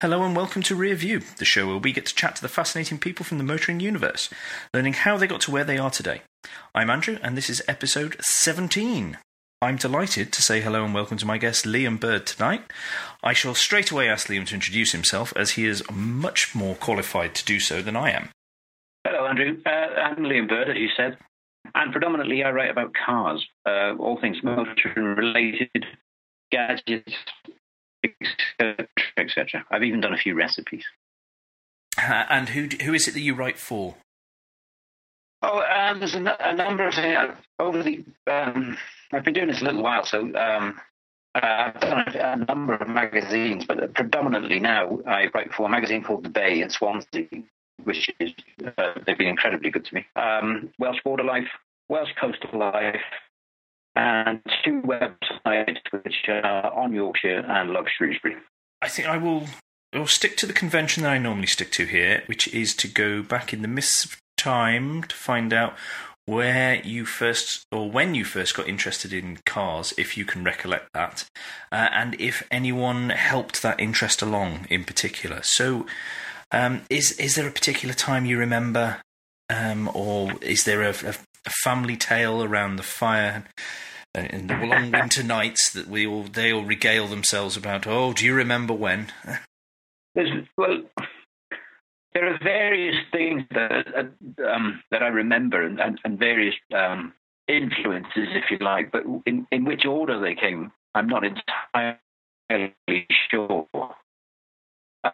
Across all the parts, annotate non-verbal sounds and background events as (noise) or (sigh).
Hello and welcome to Rear View, the show where we get to chat to the fascinating people from the motoring universe, learning how they got to where they are today. I'm Andrew, and this is episode 17. I'm delighted to say hello and welcome to my guest Liam Bird tonight. I shall straight away ask Liam to introduce himself, as he is much more qualified to do so than I am. Hello, Andrew. Uh, I'm Liam Bird, as you said, and predominantly I write about cars, uh, all things motoring related, gadgets, etc., etc. I've even done a few recipes. Uh, and who who is it that you write for? Oh, um, there's a, a, number of things over the. Um, I've been doing this a little while, so um, uh, I've done a, a, number of magazines, but predominantly now I write for a magazine called The Bay in Swansea, which is uh, they've been incredibly good to me. Um, Welsh Border Life, Welsh Coastal Life, and two websites which are on Yorkshire and Love Shrewsbury. I think I will. I will stick to the convention that I normally stick to here, which is to go back in the mists of time to find out where you first or when you first got interested in cars, if you can recollect that, uh, and if anyone helped that interest along in particular. So, um, is is there a particular time you remember, um, or is there a, a, a family tale around the fire? Uh, in the long winter nights that we all they all regale themselves about. Oh, do you remember when? (laughs) well, there are various things that uh, um, that I remember and, and, and various um, influences, if you like, but in, in which order they came, I'm not entirely sure.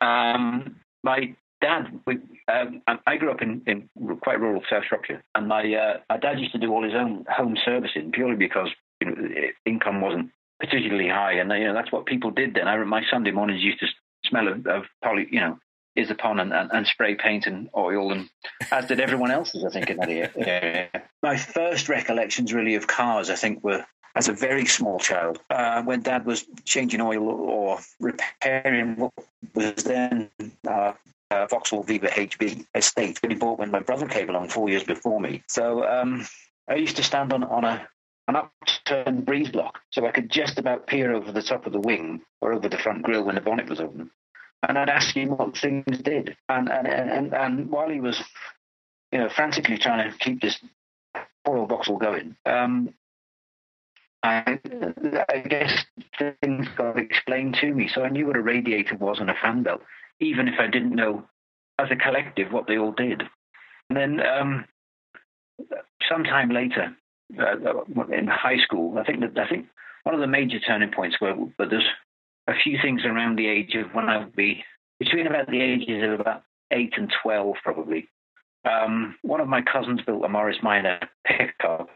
Um, my dad, we, um, I grew up in, in quite rural South Shropshire, and my uh, my dad used to do all his own home servicing purely because you know, income wasn't particularly high, and you know that's what people did then. I my Sunday mornings used to smell of, of poly, you know, Isopon and, and, and, spray paint and oil, and as did everyone else's, I think, in that area. (laughs) My first recollections, really, of cars, I think, were as a very small child uh, when Dad was changing oil or repairing what was then uh, uh, Vauxhall Viva HB estate, that he bought when my brother came along four years before me. So um, I used to stand on on a an upturned breeze block, so I could just about peer over the top of the wing or over the front grille when the bonnet was open. And I'd ask him what things did. And and, and, and while he was, you know, frantically trying to keep this oil Vauxhall going, um, I, I guess things got explained to me. So I knew what a radiator was and a fan belt, even if I didn't know as a collective what they all did. And then um, sometime later, uh, in high school. I think that I think one of the major turning points were, but there's a few things around the age of when I would be between about the ages of about eight and twelve, probably. Um, one of my cousins built a Morris Minor pickup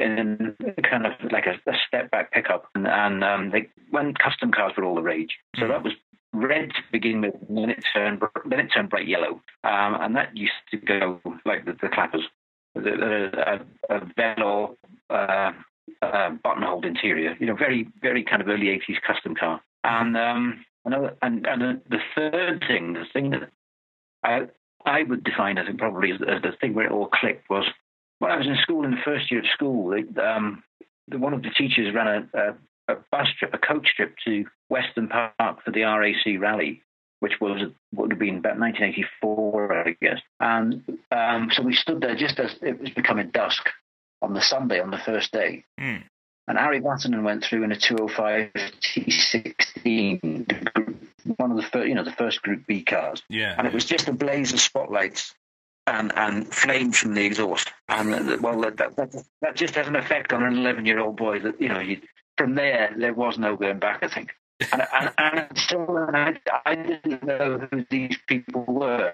in kind of like a, a step back pickup, and, and um, they, when custom cars were all the rage, so mm. that was red to begin with, and then it turned then it turned bright yellow, um, and that used to go like the, the clappers a, a, velour uh, uh, buttonholed interior. You know, very very kind of early '80s custom car. And um, another and, and the third thing, the thing that I I would define as probably as, as, the thing where it all clicked was when I was in school in the first year of school. They, um, the, one of the teachers ran a, a, a bus trip, a coach trip to Weston Park for the RAC rally, which was would have been about 1984, I guess. And um, so we stood there just as it was becoming dusk on the Sunday, on the first day. Mm. And Ari Vatanen went through in a 205 T16, one of the first, you know, the first Group B cars. Yeah. And it was just a blaze of spotlights and and flames from the exhaust. And well, that, that that just has an effect on an 11 year old boy. That you know, you, from there there was no going back. I think and, and, and so I, I didn't know who these people were.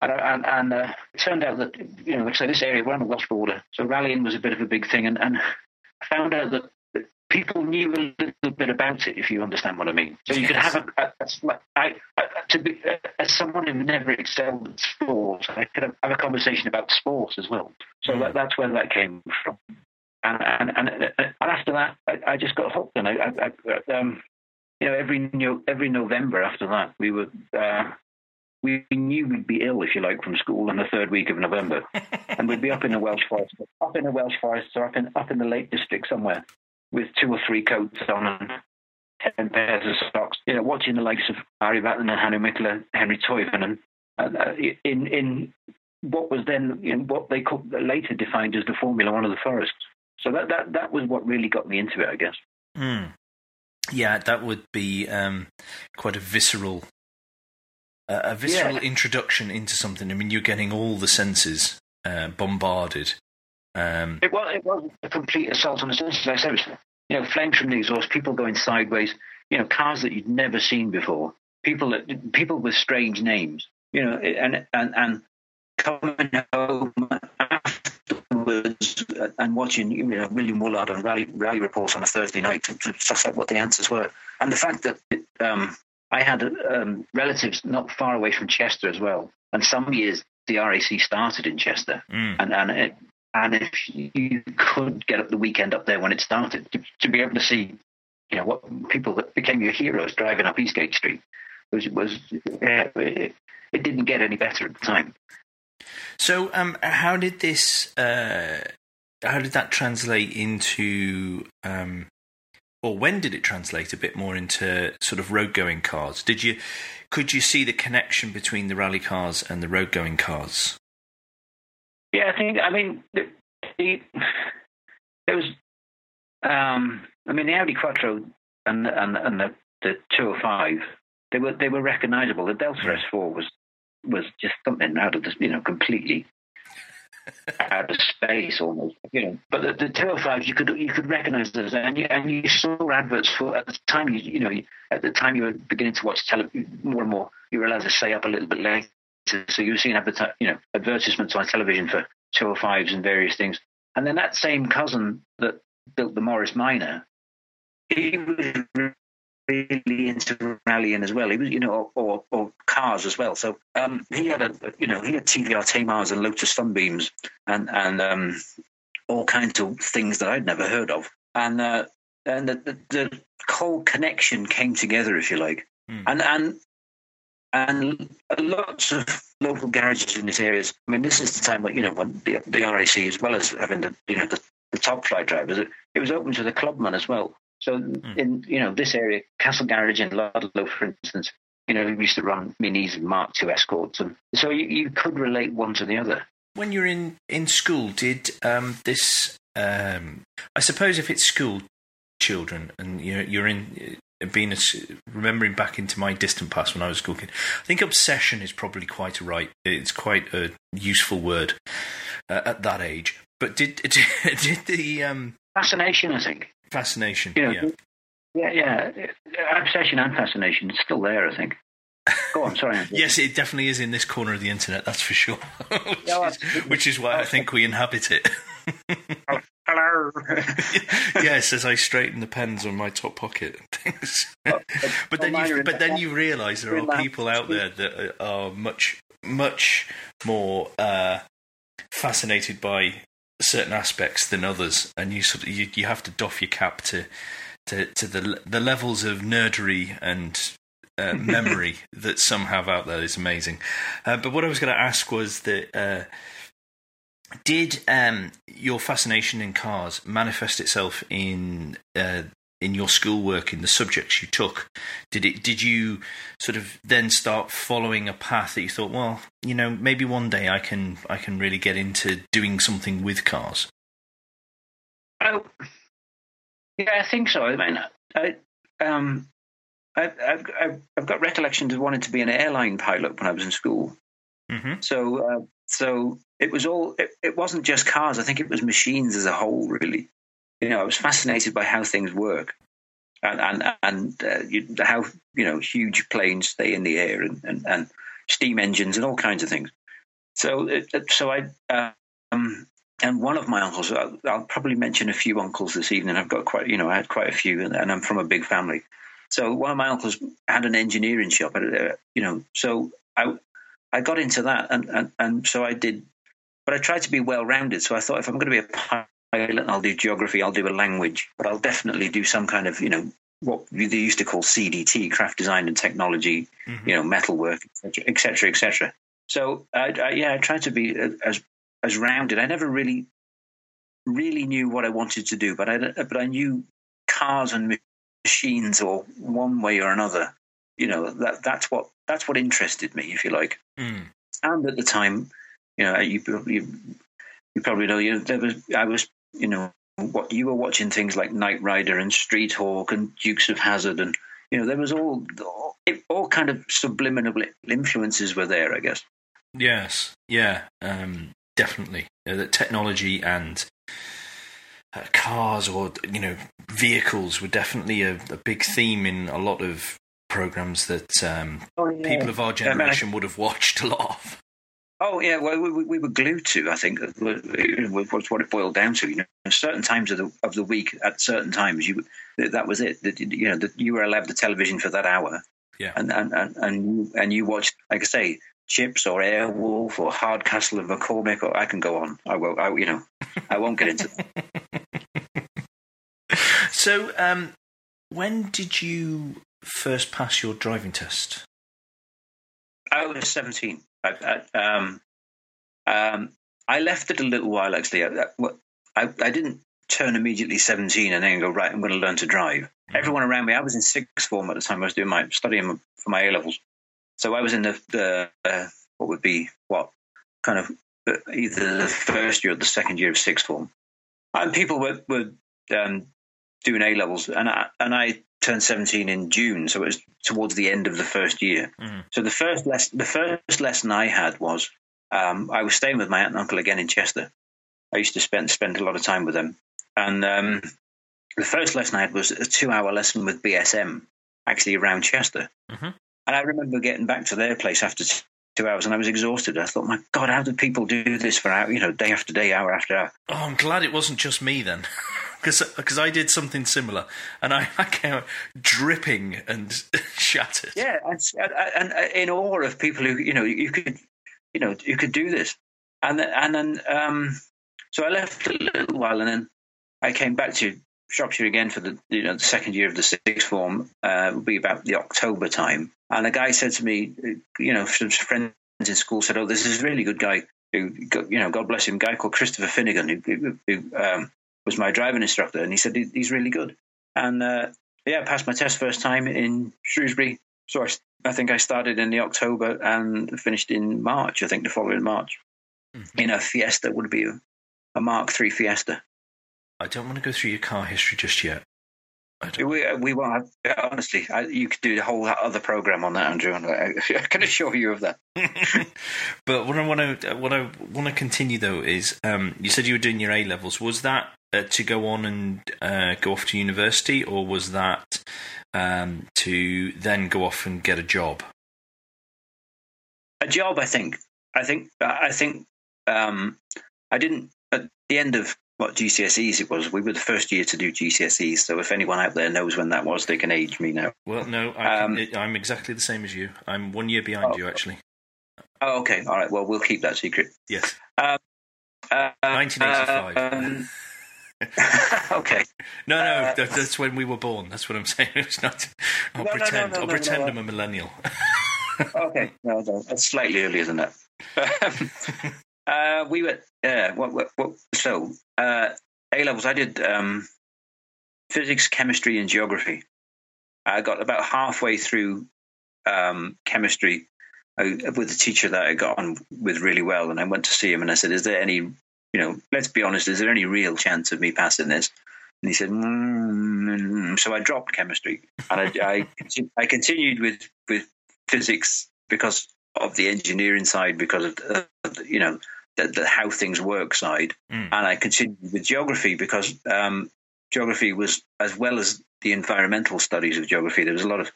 And, and, and uh, it turned out that, you know, like so this area, we're on the Welsh border, so rallying was a bit of a big thing. And, and I found out that people knew a little bit about it, if you understand what I mean. So you could have a, a, a I, to be, as someone who never excelled at sports, I could have, have a conversation about sports as well. So mm. that, that's where that came from. And, and, and, and after that, I, I just got hooked. And I, I, I um, you know, every every November after that, we were uh, we knew we'd be ill, if you like, from school in the third week of November, (laughs) and we'd be up in the Welsh forest, up in the Welsh forest, or up in up in the Lake District somewhere, with two or three coats on and ten pairs of socks. You know, watching the likes of Ari Vatanen and Hannu Mikkola, Henri Toivonen, and uh, in in what was then in what they called, later defined as the Formula One of the Forests. So that that that was what really got me into it, I guess. Mm. Yeah, that would be um, quite a visceral, uh, a visceral Yeah. introduction into something. I mean, you're getting all the senses uh, bombarded. Um, It was it was a complete assault on the senses. Like I said, it was, you know, flames from the exhaust, people going sideways, you know, cars that you'd never seen before, people that people with strange names, you know, and and and coming home afterwards and watching you know William Woollard on rally rally reports on a Thursday night to, to suss out what the answers were, and the fact that um, I had um, relatives not far away from Chester as well, and some years the RAC started in Chester, mm. and and it, and if you could get up the weekend up there when it started to, to be able to see, you know, what people that became your heroes driving up Eastgate Street was was yeah, it, it didn't get any better at the time. So, um, how did this? Uh, how did that translate into? Um, or when did it translate a bit more into sort of road going cars? Did you? Could you see the connection between the rally cars and the road going cars? Yeah, I think. I mean, the, the there was. Um, I mean, the Audi Quattro and and and the the 205, they were they were recognisable. The Delta S4 was was just something out of this, you know, completely (laughs) out of space almost, you know. But the, the 205s, you could you could recognise those, and you and you saw adverts for at the time. You you know, at the time you were beginning to watch television more and more. You were allowed to stay up a little bit later, so you were seeing adverti- you know advertisements on television for 205s and various things. And then that same cousin that built the Morris Minor, he was really into rallying as well. He was, you know, or, or cars as well. So um, he had a, you know, he had TVR Tasmins and Lotus Sunbeams and and um, all kinds of things that I'd never heard of. And uh, and the, the, the whole connection came together, if you like. Hmm. And and and lots of local garages in this area. I mean, this is the time when you know when the, the RAC, as well as having the you know the, the top flight drivers, it, it was open to the clubman as well. So in you know this area, Castle Garage in Ludlow, for instance, you know we used to run minis and Mark II escorts, and so you, you could relate one to the other. When you're in in school, did um, this? Um, I suppose if it's school children and you're you're in uh, being a remembering back into my distant past when I was a school kid, I think obsession is probably quite a right. It's quite a useful word uh, at that age. But did (laughs) did, did the um, Fascination, I think. Fascination? You know, yeah. yeah, yeah. Obsession and fascination is still there, I think. Go on, sorry. (laughs) Yes, it definitely is in this corner of the internet. That's for sure. (laughs) which, Yeah, is, which is why I think we inhabit it. Hello. (laughs) yes, as I straighten the pens on my top pocket and things. but then you, but then you realise there are people out there that are much, much more uh, fascinated by certain aspects than others, and you sort of you, you have to doff your cap to to, to the the levels of nerdery and uh, (laughs) memory that some have out there is amazing. Uh, but what I was going to ask was that. Uh, did um, your fascination in cars manifest itself in uh, in your schoolwork in the subjects you took? Did it? Did you sort of then start following a path that you thought, well, you know, maybe one day I can I can really get into doing something with cars? Oh, yeah, I think so. I mean, I, um, I, I've, I've, I've got recollections of wanting to be an airline pilot when I was in school. Mm-hmm. So, uh, so it was all. It, it wasn't just cars. I think it was machines as a whole. Really, you know, I was fascinated by how things work, and and and uh, you, how you know huge planes stay in the air, and, and, and steam engines, and all kinds of things. So, it, it- so I. Uh, um, and one of my uncles, I'll, I'll probably mention a few uncles this evening. I've got quite, you know, I had quite a few, and, and I'm from a big family. So one of my uncles had an engineering shop, uh, you know. So I, I got into that, and, and, and so I did. But I tried to be well rounded. So I thought if I'm going to be a pilot, I'll do geography, I'll do a language, but I'll definitely do some kind of, you know, what they used to call CDT, craft design and technology, Mhm. you know, metalwork, et cetera, et cetera. So I, I, yeah, I tried to be as as rounded. I never really really knew what I wanted to do, but I but I knew cars and machines or one way or another. You know that that's what that's what interested me, if you like. Mm. And at the time, you know, you you, you probably know, you know, there was I was, you know, what you were watching things like Knight Rider and Street Hawk and Dukes of Hazzard and you know, there was all all, all kind of subliminal influences were there, I guess. Yes, yeah, um, definitely. Uh, the technology and uh, cars or you know vehicles were definitely a, a, big theme in a lot of programs that um, oh, yeah. people of our generation would have watched a lot of. Oh yeah, well we, we were glued to. I think was what it boiled down to. You know, certain times of the of the week, at certain times, you that was it. That you know, that you were allowed the television for that hour. Yeah, and and and and, and you watched, like I say, Chips or Airwolf or Hardcastle and McCormick. Or I can go on. I will. I, you know, I won't get into. (laughs) so, um, when did you first pass your driving test? I was seventeen. I, I, um, um, I left it a little while actually. I, I, I didn't turn immediately 17 and then go right i'm going to learn to drive mm-hmm. everyone around me i was in sixth form at the time i was doing my studying for my a levels so i was in the, the uh, what would be what kind of uh, either the first year or the second year of sixth form and people were, were um, doing a levels and I, and i turned 17 in June, so it was towards the end of the first year. Mm. So the first lesson, the first lesson I had was um, I was staying with my aunt and uncle again in Chester. I used to spend spend a lot of time with them, and um, the first lesson I had was a two hour lesson with BSM, actually around Chester. Mm-hmm. And I remember getting back to their place after two hours, and I was exhausted. I thought, my God, how do people do this for hour, you know, day after day, hour after hour? Oh, I'm glad it wasn't just me then. (laughs) because I did something similar, and I, I came out dripping and (laughs) shattered. Yeah, and, and, and, in awe of people who you know you could you know you could do this, and then, and then um, so I left a little while, and then I came back to Shropshire again for the you know the second year of the sixth form. Uh, would be about the October time, and a guy said to me, you know, some friends in school said, "Oh, this is a really good guy." Who, you know, God bless him, guy called Christopher Finnegan, who, who um, was my driving instructor, and he said he's really good. And uh, yeah, I passed my test first time in Shrewsbury. So I, I, think I started in the October and finished in March. I think the following March mm-hmm. in a Fiesta would be a, a Mark III Fiesta. I don't want to go through your car history just yet. We, we won't have, honestly, I, you could do the whole other program on that, Andrew. I, (laughs) I can assure you of that. (laughs) (laughs) but what I want to what I want to continue though is, um, you said you were doing your A levels. Was that uh, to go on and uh, go off to university, or was that um, to then go off and get a job? A job, I think. I think. I think. Um, I didn't at the end of what GCSEs it was. We were the first year to do GCSEs, so if anyone out there knows when that was, they can age me now. Well, no, I am um, exactly the same as you. I'm one year behind oh, you, actually. Oh, okay. All right. Well, we'll keep that secret. Yes. Um, uh, 1985. Um, (laughs) okay. (laughs) No, no, uh, that's when we were born. That's what I'm saying. (laughs) It's not. I'll no, pretend. No, no, I'll pretend I'm a millennial. okay, no, no, that's slightly earlier than that. Uh, we were. Yeah. What, what, what, so uh, A levels. I did um, physics, chemistry, and geography. I got about halfway through um, chemistry I, with a teacher that I got on with really well, and I went to see him and I said, "Is there any you know, let's be honest, is there any real chance of me passing this? And he said, mm, so I dropped chemistry and I, I, (laughs) I, continued with, with physics because of the engineering side, because of, the, you know, the, the, how things work side. Mm. And I continued with geography because um, geography was, as well as the environmental studies of geography, there was a lot of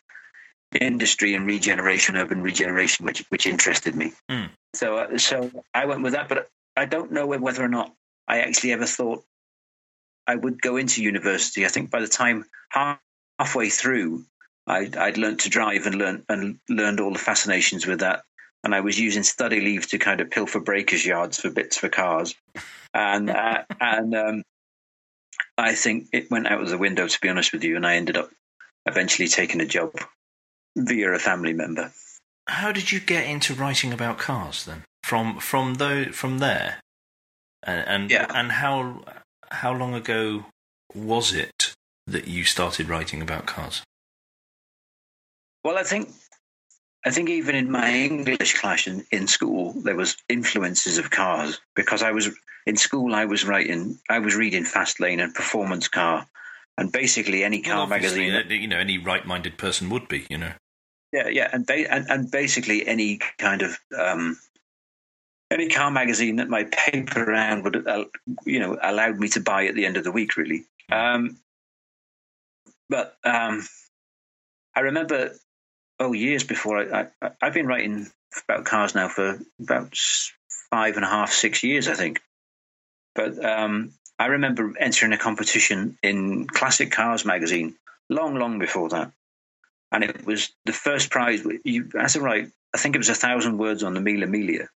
industry and regeneration, urban regeneration, which which interested me. Mm. So, uh, so I went with that. But I don't know whether or not I actually ever thought I would go into university. I think by the time half, halfway through, I'd, I'd learned to drive and learned and learned all the fascinations with that. And I was using study leave to kind of pilfer breakers yards for bits for cars, and uh, (laughs) and um, I think it went out of the window to be honest with you. And I ended up eventually taking a job via a family member. How did you get into writing about cars then? from from though from there, and and, yeah. and how how long ago was it that you started writing about cars? Well, I think I think even in my English class in, in school, there was influences of cars because I was in school. I was writing, I was reading Fast Lane and Performance Car, and basically any car well, magazine. uh, You know, any right-minded person would be. You know. Yeah, yeah, and ba- and, and basically any kind of um, any car magazine that my paper round would, uh, you know, allowed me to buy at the end of the week, really. Um, but um, I remember, oh, years before I, I, I've been writing about cars now for about five and a half, six years, I think. But um, I remember entering a competition in Classic Cars magazine long, long before that, and it was the first prize. You, as a right, I think it was a thousand words on the Mille Miglia,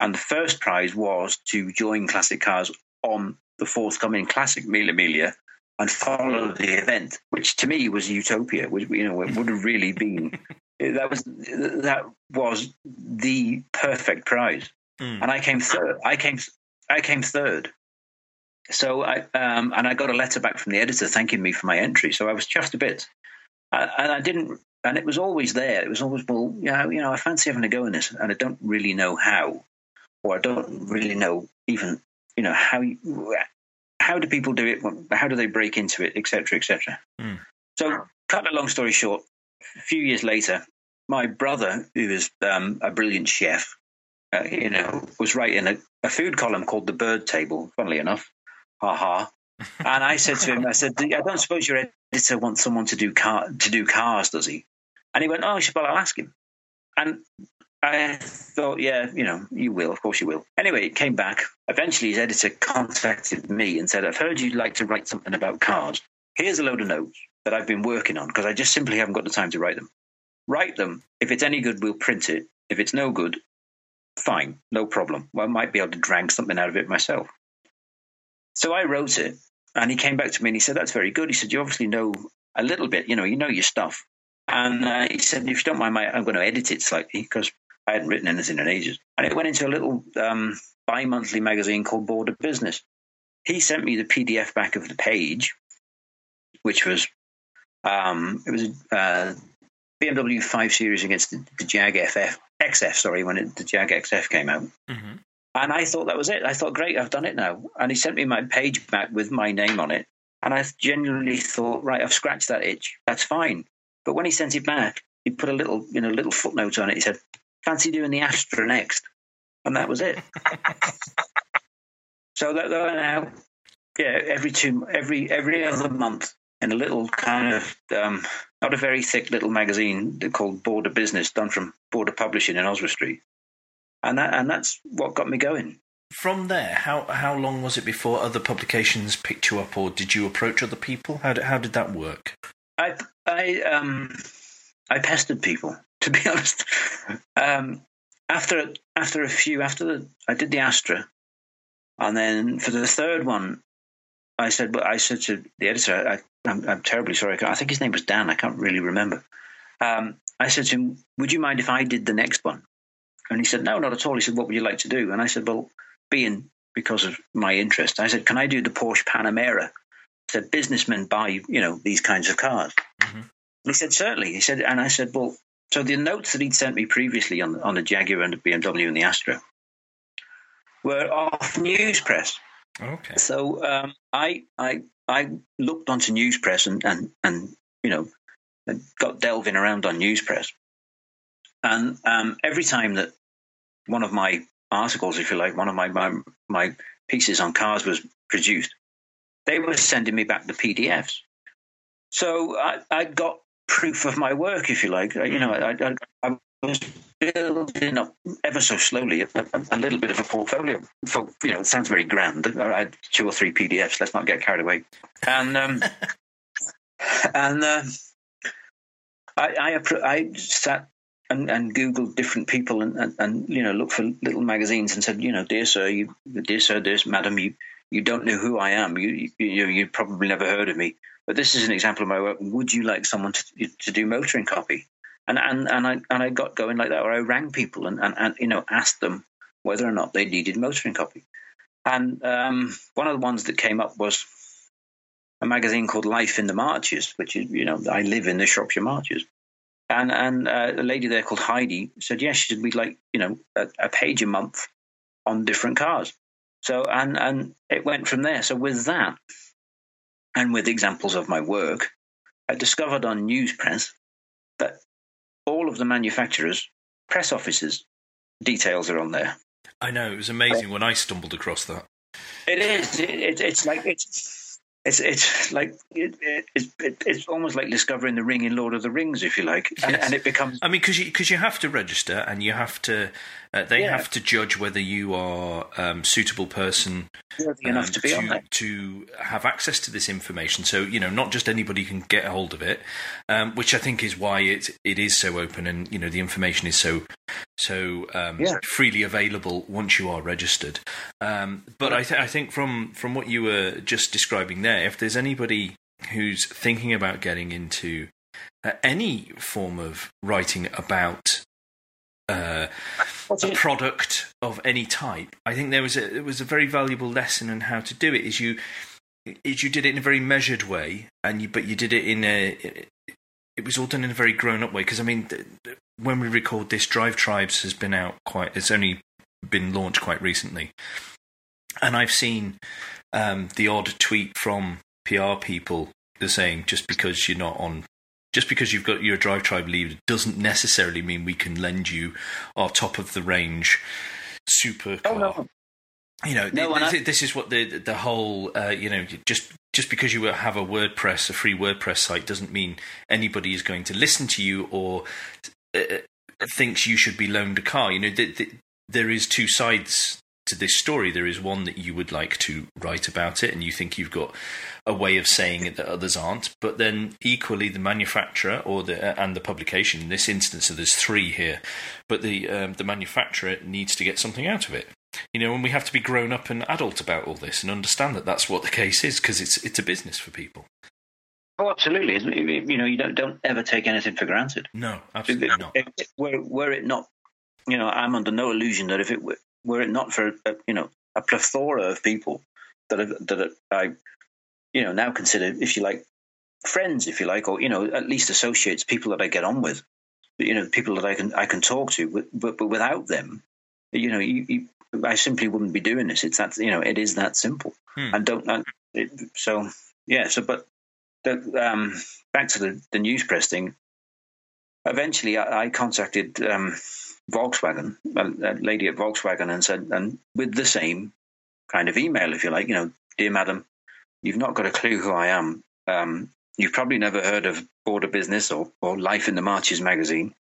and the first prize was to join Classic Cars on the forthcoming Classic Mille Miglia and follow the event, which to me was utopia. Which you know it would have really been (laughs) that was that was the perfect prize, Mm. and I came third. I came I came third. So I um, and I got a letter back from the editor thanking me for my entry. So I was chuffed a bit, Uh, and I didn't. And it was always there. It was always well, yeah, you know, I fancy having a go in this, and I don't really know how, or I don't really know even, you know, how you, how do people do it? How do they break into it, etc., etc. Mm. So, cut a long story short, a few years later, my brother, who is um, a brilliant chef, uh, you know, was writing a, a food column called The Bird Table, funnily enough. Ha ha. (laughs) And I said to him, I said, I don't suppose your editor wants someone to do car to do cars, does he? And he went, Oh, well, I'll ask him. And I thought, yeah, you know, you will, of course you will. Anyway, it came back. Eventually, his editor contacted me and said, I've heard you'd like to write something about cars. Here's a load of notes that I've been working on because I just simply haven't got the time to write them. Write them. If it's any good, we'll print it. If it's no good, fine, no problem. Well, I might be able to drag something out of it myself. So I wrote it, and he came back to me and he said, That's very good. He said, You obviously know a little bit, you know, you know your stuff. And uh, he said, If you don't mind, I'm going to edit it slightly because I hadn't written anything in ages. And it went into a little um, bi monthly magazine called Border Business. He sent me the PDF back of the page, which was um, it was a uh, BMW 5 Series against the, the Jag FF, XF, sorry, when it, the Jag XF came out. hmm And I thought that was it. I thought, great, I've done it now. And he sent me my page back with my name on it. And I genuinely thought, right, I've scratched that itch. That's fine. But when he sent it back, he put a little, you know, little footnote on it. He said, fancy doing the Astra next. And that was it. (laughs) so that, that now, yeah, every two, every, every other month in a little kind of, um, not a very thick little magazine called Border Business, done from Border Publishing in Oswestry Street and that and that's what got me going. From there, how how long was it before other publications picked you up, or did you approach other people? How did how did that work? I I um I pestered people to be (laughs) honest. Um, after after a few after the I did the Astra, and then for the third one, I said, but I said to the editor, I, I'm, I'm terribly sorry. I, think his name was Dan. I can't really remember. Um, I said to him, "Would you mind if I did the next one?" And he said, "No, not at all." He said, "What would you like to do?" And I said, "Well, being because of my interest, I said, can I do the Porsche Panamera?" I said, "Businessmen buy, you know, these kinds of cars." Mhm. And he said, "Certainly." He said, and I said, "Well." So the notes that he'd sent me previously on on the Jaguar and the BMW and the Astra were off news press. Okay. So um, I I I looked onto newspress and and and you know got delving around on newspress, and um, every time that one of my articles, if you like, one of my my, my pieces on cars was produced, they were sending me back the PDFs. So I, I got proof of my work, if you like. You know, I, I, I was building up ever so slowly a, a little bit of a portfolio. For, you know, it sounds very grand. I had two or three PDFs. Let's not get carried away. And um, (laughs) and uh, I, I I sat and, and googled different people and, and, and you know looked for little magazines and said, you know, dear sir, you, dear sir, dear madam, you you don't know who I am. You you you you probably never heard of me. But this is an example of my work. Would you like someone to to do motoring copy? And and and I and I got going like that, or I rang people and, and, and you know asked them whether or not they needed motoring copy. And um, one of the ones that came up was a magazine called Life in the Marches, which is you know I live in the Shropshire Marches, and and uh, a lady there called Heidi said yes, she said we'd like you know a, a page a month on different cars. So and and it went from there. So with that, and with examples of my work, I discovered on Newspress that all of the manufacturers' press offices details are on there. I know it was amazing when I stumbled across that. It is. It, it, it's like it's it's it's (laughs) like it, it, it's it's almost like discovering the ring in Lord of the Rings, if you like, and, Yes. and it becomes. I mean, because you because you have to register and you have to, uh, they Yeah. have to judge whether you are um, suitable person worthy enough um, to be on there. to have access to this information. So you know, not just anybody can get a hold of it, um, which I think is why it it is so open and you know the information is so so um, Yeah. freely available once you are registered. Um, but I, th- I think from from what you were just describing there, if there's anybody who's thinking about getting into uh, any form of writing about uh, a product of any type. I think there was a it was a very valuable lesson on how to do it. Is you is you did it in a very measured way, and you but you did it in a it was all done in a very grown up way. Because I mean, th- th- when we record this, Drive Tribes has been out quite. It's only been launched quite recently, and I've seen um, the odd tweet from PR people that's saying just because you're not on just because you've got your drive tribe lead doesn't necessarily mean we can lend you our top of the range supercar. Oh no, You know, No, th- and th- this is what the the whole uh, you know just just because you have a WordPress, a free WordPress site, doesn't mean anybody is going to listen to you or uh, thinks you should be loaned a car. You know, th- th- there is two sides to this story. There is one that you would like to write about it, and you think you've got a way of saying it that others aren't. But then equally, the manufacturer or the uh, and the publication. In this instance, so there's three here, but the um, the manufacturer needs to get something out of it. You know, and we have to be grown up and adult about all this and understand that that's what the case is because it's it's a business for people. oh absolutely. Isn't it? You know, you don't don't ever take anything for granted. No, absolutely not. Were, were it not, you know, I'm under no illusion that if it were, were it not for, uh, you know, a plethora of people that are, that are, I, you know, now consider, if you like, friends, if you like, or you know, at least associates, people that I get on with, you know, people that I can I can talk to, but but, but without them, you know, you, you, I simply wouldn't be doing this. It's that you know, it is that simple, Hmm. and don't it, so yeah. So, but the, um, back to the the news press thing eventually I, I contacted um, Volkswagen, a, lady at Volkswagen, and said, and with the same kind of email, if you like, you know, dear madam, you've not got a clue who I am. Um, you've probably never heard of Border Business or, or Life in the Marches magazine,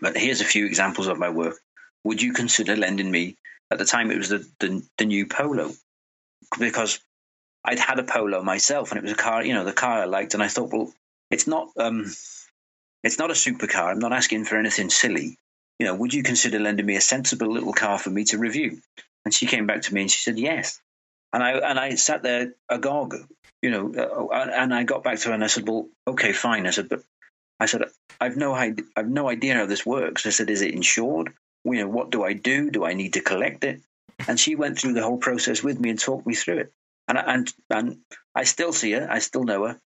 but here's a few examples of my work. Would you consider lending me? At the time, it was the, the, the new Polo because I'd had a Polo myself, and it was a car, you know, the car I liked, and I thought, well, it's not. Um, it's not a supercar. I'm not asking for anything silly. You know, would you consider lending me a sensible little car for me to review? And she came back to me and she said yes. And I and I sat there agog, you know, uh, and I got back to her and I said, well, okay, fine. I said, but I said, I've no idea, I've no idea how this works. I said, is it insured? You know, what do I do? Do I need to collect it? And she went through the whole process with me and talked me through it. And I- and and I still see her, I still know her,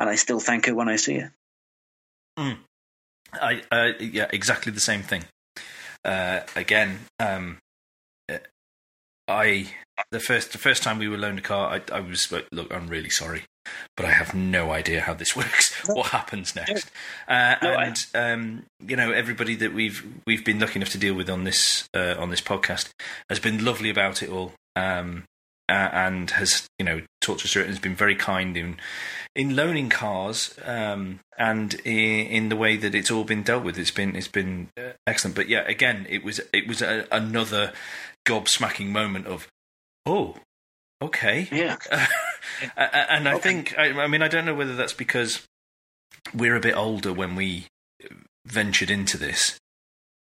and I still thank her when I see her. I uh, yeah, exactly the same thing. Uh, again, um, uh, I the first the first time we were loaned a car, I, I was like, look, I'm really sorry, but I have no idea how this (laughs) works. What happens next? (laughs) Uh, and um, you know, everybody that we've we've been lucky enough to deal with on this uh, on this podcast has been lovely about it all. Um, uh, and has you know talked to us through it and has been very kind in in loaning cars um, and in, in the way that it's all been dealt with. It's been it's been uh, excellent. But yeah, again, it was it was a, another gobsmacking moment of oh okay. Yeah. (laughs) and I Okay. think I, I mean I don't know whether that's because we're a bit older when we ventured into this.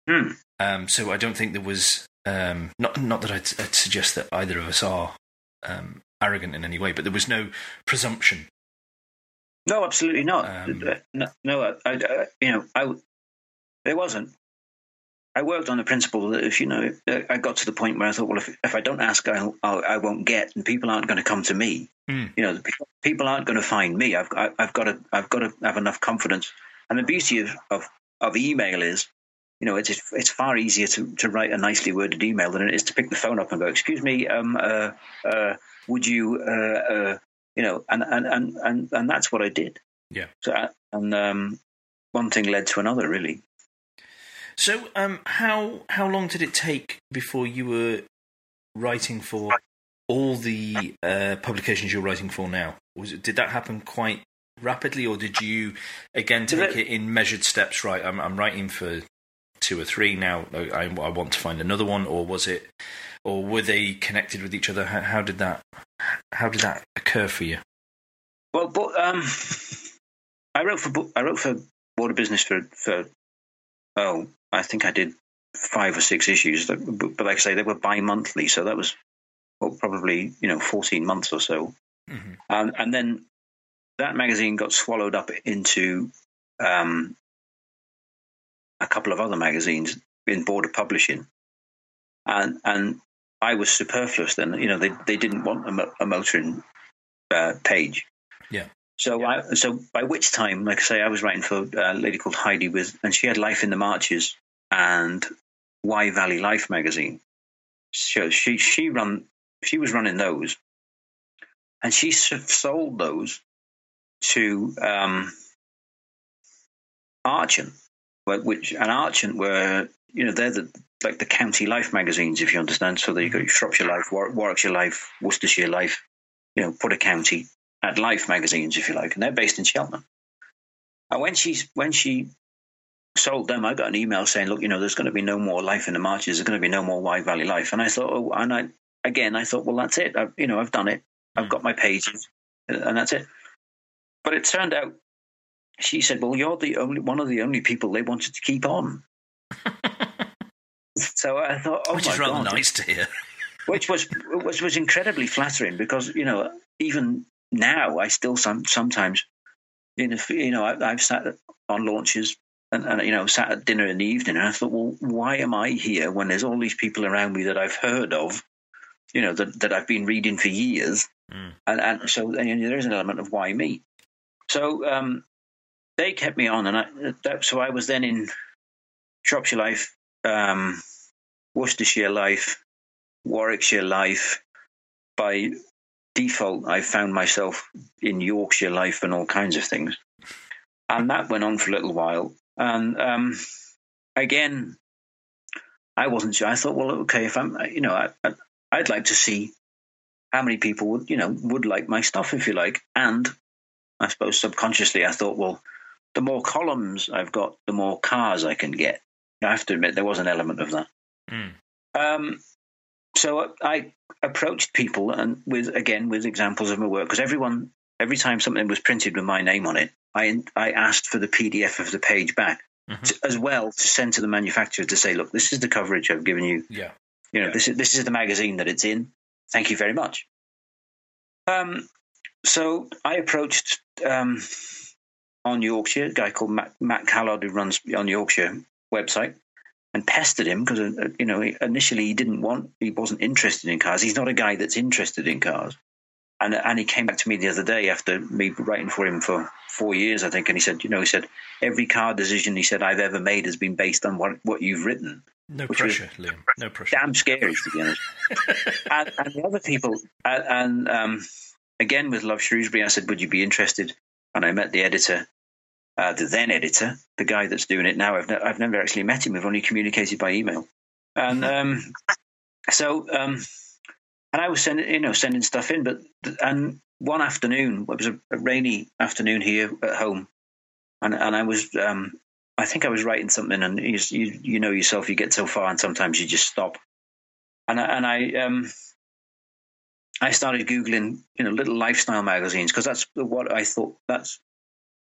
Hmm. Um, so I don't think there was um, not not that I'd, I'd suggest that either of us are um, arrogant in any way, but there was no presumption. No, absolutely not. Um, no, no I, I, I- you know, I, there wasn't. I worked on the principle that if you know, I got to the point where I thought, well, if, if I don't ask, I'll, I'll, I won't get, and people aren't going to come to me. Mm. You know, people aren't going to find me. I've, I've got to, I've got to have enough confidence. And the beauty of, of, of email is, you know, it's it's far easier to, to write a nicely worded email than it is to pick the phone up and go, "Excuse me, um, uh, uh, would you, uh, uh, you know?" And, and and and and that's what I did. Yeah. So uh, and um, one thing led to another, really. So, um, how how long did it take before you were writing for all the uh, publications you're writing for now? Was it, did that happen quite rapidly, or did you again take it in measured steps? Right, I'm, I'm writing for two or three now. I, I, want to find another one, or was it, or were they connected with each other? How, how did that how did that occur for you? Well, but um, I wrote for I wrote for Border Business for for oh I think I did five or six issues, but, but like I say, they were bi-monthly, so that was well, probably you know fourteen months or so, mm-hmm. um, and then that magazine got swallowed up into um, a couple of other magazines in border publishing, and and I was superfluous then. You know, they they didn't want a, a motoring uh, page. Yeah. So yeah. I so by which time, like I say, I was writing for a lady called Heidi with, and she had Life in the Marches and Wye Valley Life magazine. So she she run she was running those, and she sold those to um, Archant, which and Archant were you know they're the like the county life magazines if you understand. So there you got. Shropshire Life, Warwickshire Life, Worcestershire Life, you know, put a county at Life magazines if you like, and they're based in Cheltenham. And when she's when she sold them, I got an email saying, look, you know, there's going to be no more Life in the Marches. There's going to be no more Wye Valley Life. And I thought, oh, and I again, I thought, well, that's it. I, you know, I've done it. I've mm. got my pages, and that's it. But it turned out, she said, well, you're the only one of the only people they wanted to keep on. (laughs) so I thought, oh which my is rather God. nice to hear. (laughs) which was which was incredibly flattering because you know even now I still some sometimes you know you know I, have sat on launches and, and, you know sat at dinner in the evening and I thought well why am I here when there's all these people around me that I've heard of you know that that I've been reading for years mm. and and so and, there is an element of why me so um, they kept me on and I that, so I was then in Shropshire Life um, Worcestershire Life Warwickshire Life by default, I found myself in Yorkshire life and all kinds of things. And that went on for a little while. And um, again, I wasn't sure. I thought, well, okay, if I'm, you know, I, I'd like to see how many people would, you know, would like my stuff, if you like. And I suppose subconsciously, I thought, well, the more columns I've got, the more cars I can get. I have to admit, there was an element of that. Mm. Um, so I approached people and with again with examples of my work because everyone every time something was printed with my name on it, I I asked for the PDF of the page back mm-hmm. to, as well to send to the manufacturer to say, look, this is the coverage I've given you. Yeah, you know, yeah. this is this is the magazine that it's in. Thank you very much. Um, so I approached um, on Yorkshire a guy called Matt, Matt Callard who runs on Yorkshire website and pestered him because uh, you know initially he didn't want he wasn't interested in cars. He's not a guy that's interested in cars. And and he came back to me the other day after me writing for him for four years, I think, and he said, you know, he said every car decision he said I've ever made has been based on what what you've written. No pressure, Liam. No pressure. Damn scary to be honest. (laughs) and, and, the other people, and, and um, again with Love Shrewsbury, I said, would you be interested? And I met the editor, uh, the then editor, the guy that's doing it now. I've, ne- I've never actually met him. We've only communicated by email. And um, so, um, and I was sending, you know, sending stuff in. But and one afternoon, it was a, a rainy afternoon here at home, and and I was, um, I think I was writing something, and you, you, you know yourself, you get so far, and sometimes you just stop. And I, and I um, I started googling, you know, little lifestyle magazines because that's what I thought. That's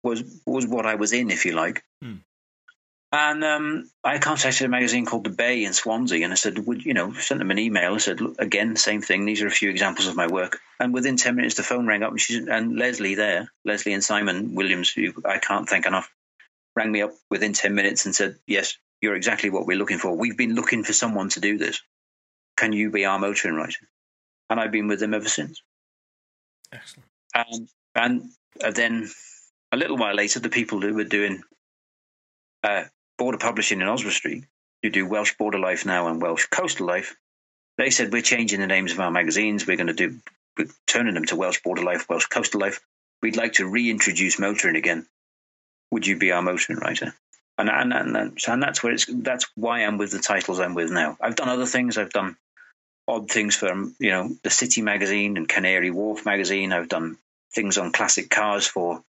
was was what I was in, if you like. Hmm. And um, I contacted a magazine called The Bay in Swansea, and I said, "Would you know?" Sent them an email. I said, Look, "Again, same thing. These are a few examples of my work." And within ten minutes, the phone rang up, and, she, and Leslie there, Leslie and Simon Williams, who I can't thank enough, rang me up within ten minutes and said, "Yes, You're exactly what we're looking for. We've been looking for someone to do this. Can you be our motoring writer? And I've been with them ever since. Excellent. Um, and uh, then a little while later, the people who were doing uh, border publishing in Oswestry, Street, who do Welsh Border Life now and Welsh Coastal Life, they said we're changing the names of our magazines. We're going to do we're turning them to Welsh Border Life, Welsh Coastal Life. We'd like to reintroduce motoring again. Would you be our motoring writer? And and and, and that's where it's that's why I'm with the titles I'm with now. I've done other things. I've done odd things for you know the City magazine and Canary Wharf magazine. I've done things on classic cars for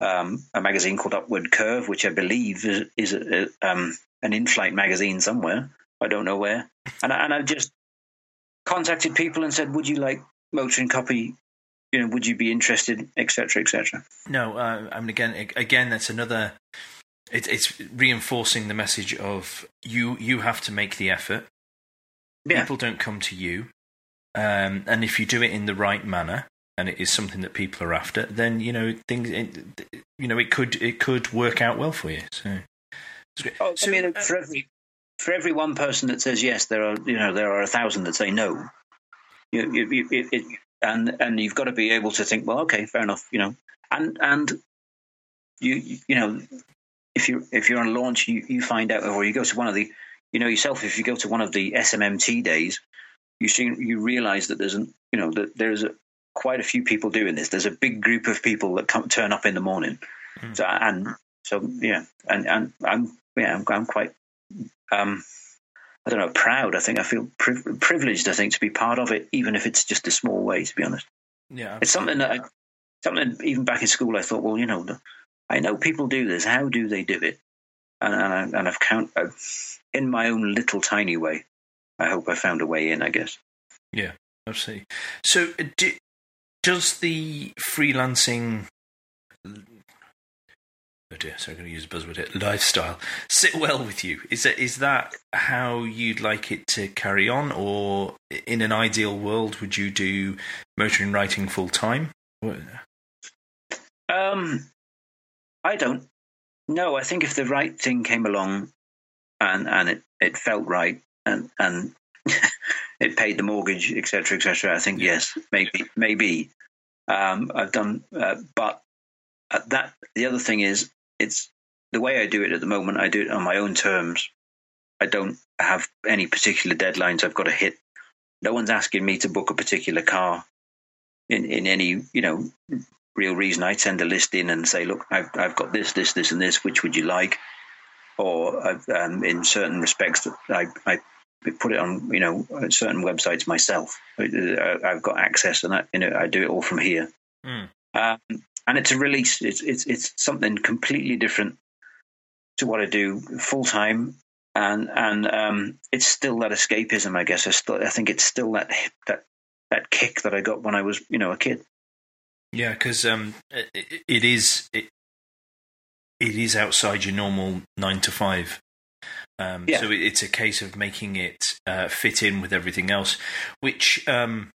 um, a magazine called Upward Curve, which I believe is, is a, um, an in-flight magazine somewhere. I don't know where. And I, and I just contacted people and said, "Would you like motoring copy? You know, would you be interested, etc., etc." No, uh, I mean again, again, that's another. It, it's reinforcing the message of you. You have to make the effort. Yeah. People don't come to you, um, and if you do it in the right manner, and it is something that people are after, then you know things. It, you know, it could it could work out well for you. So, oh, so I mean, uh, for every for every one person that says yes, there are you know there are a thousand that say no. You, you, you, it, it, and and you've got to be able to think, well, okay, fair enough, you know, and and you you know if you if you're on launch, you, you find out, or you go to one of the, you know yourself, if you go to one of the SMMT days, you see you realize that there's an you know that there's a, quite a few people doing this. There's a big group of people that come turn up in the morning, mm. so and so yeah, and and I'm yeah I'm, I'm quite um, I don't know, proud. I think I feel pri- privileged. I think to be part of it, even if it's just a small way. To be honest, yeah, it's something that I, something even back in school. I thought, well, you know, I know people do this. How do they do it? And and, I, and I've count I've, in my own little tiny way. I hope I found a way in. I guess. Yeah, absolutely. So, uh, do, does the freelancing oh dear, so I'm going to use a buzzword here, lifestyle, sit well with you? Is that, is that how you'd like it to carry on? Or in an ideal world, would you do motoring writing full time? Um, I don't know. I think if the right thing came along and, and it, it felt right and, and (laughs) it paid the mortgage, etc., etc., I think yes, maybe, maybe. Um, I've done, uh, but that the other thing is it's the way I do it at the moment. I do it on my own terms. I don't have any particular deadlines I've got to hit. No one's asking me to book a particular car in, in any, you know, real reason. I send a list in and say, look, I've, I've got this, this, this, and this. Which would you like? Or um, in certain respects, that I, I put it on, you know, certain websites myself. I've got access, and I, you know, I do it all from here. Mm. Um, and it's a release. It's it's it's something completely different to what I do full time, and and um, it's still that escapism. I guess I still I think it's still that that that kick that I got when I was you know a kid. Yeah, because um, it, it is it, it is outside your normal nine to five. Um, yeah. So it's a case of making it uh, fit in with everything else, which um,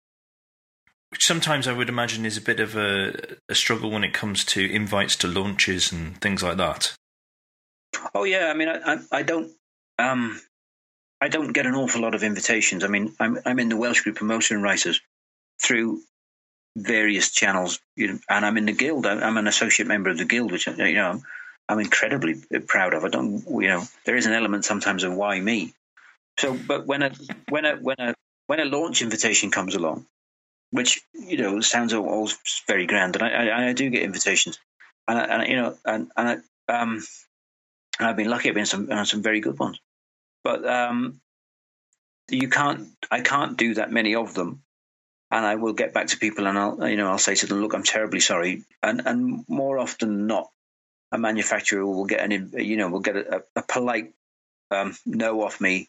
which sometimes I would imagine is a bit of a, a struggle when it comes to invites to launches and things like that. Oh yeah, I mean, I, I, I don't, um, I don't get an awful lot of invitations. I mean, I'm I'm in the Welsh Group of Motoring Writers through various channels, you know, and I'm in the guild. I'm an associate member of the guild, which you know I'm incredibly proud of. I don't, you know, there is an element sometimes of why me. So, but when a when a when a when a launch invitation comes along, which you know sounds all very grand, and I, I, I do get invitations, and, I, and you know, and, and I, um, I've been lucky. I've been some some very good ones, but um, you can't. I can't do that many of them, and I will get back to people, and I'll you know I'll say to them, look, I'm terribly sorry, and and more often than not, a manufacturer will get an you know will get a, a polite um, no off me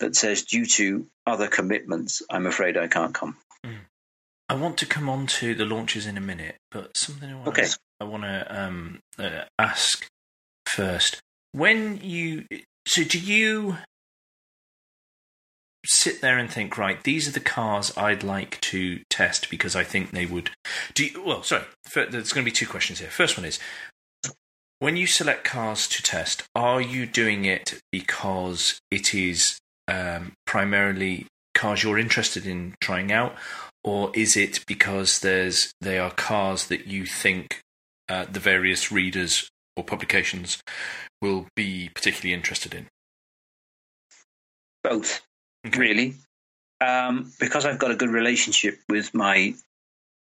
that says due to other commitments, I'm afraid I can't come. Mm. I want to come on to the launches in a minute, but something I want, okay. to, I want to um, uh, ask first. When you so do you sit there and think, right, these are the cars I'd like to test because I think they would. Do you, well, sorry, there's going to be two questions here. First one is, when you select cars to test, are you doing it because it is um, primarily cars you're interested in trying out, or is it because there's they are cars that you think uh, the various readers or publications will be particularly interested in? Both, Okay. really. Um, because I've got a good relationship with my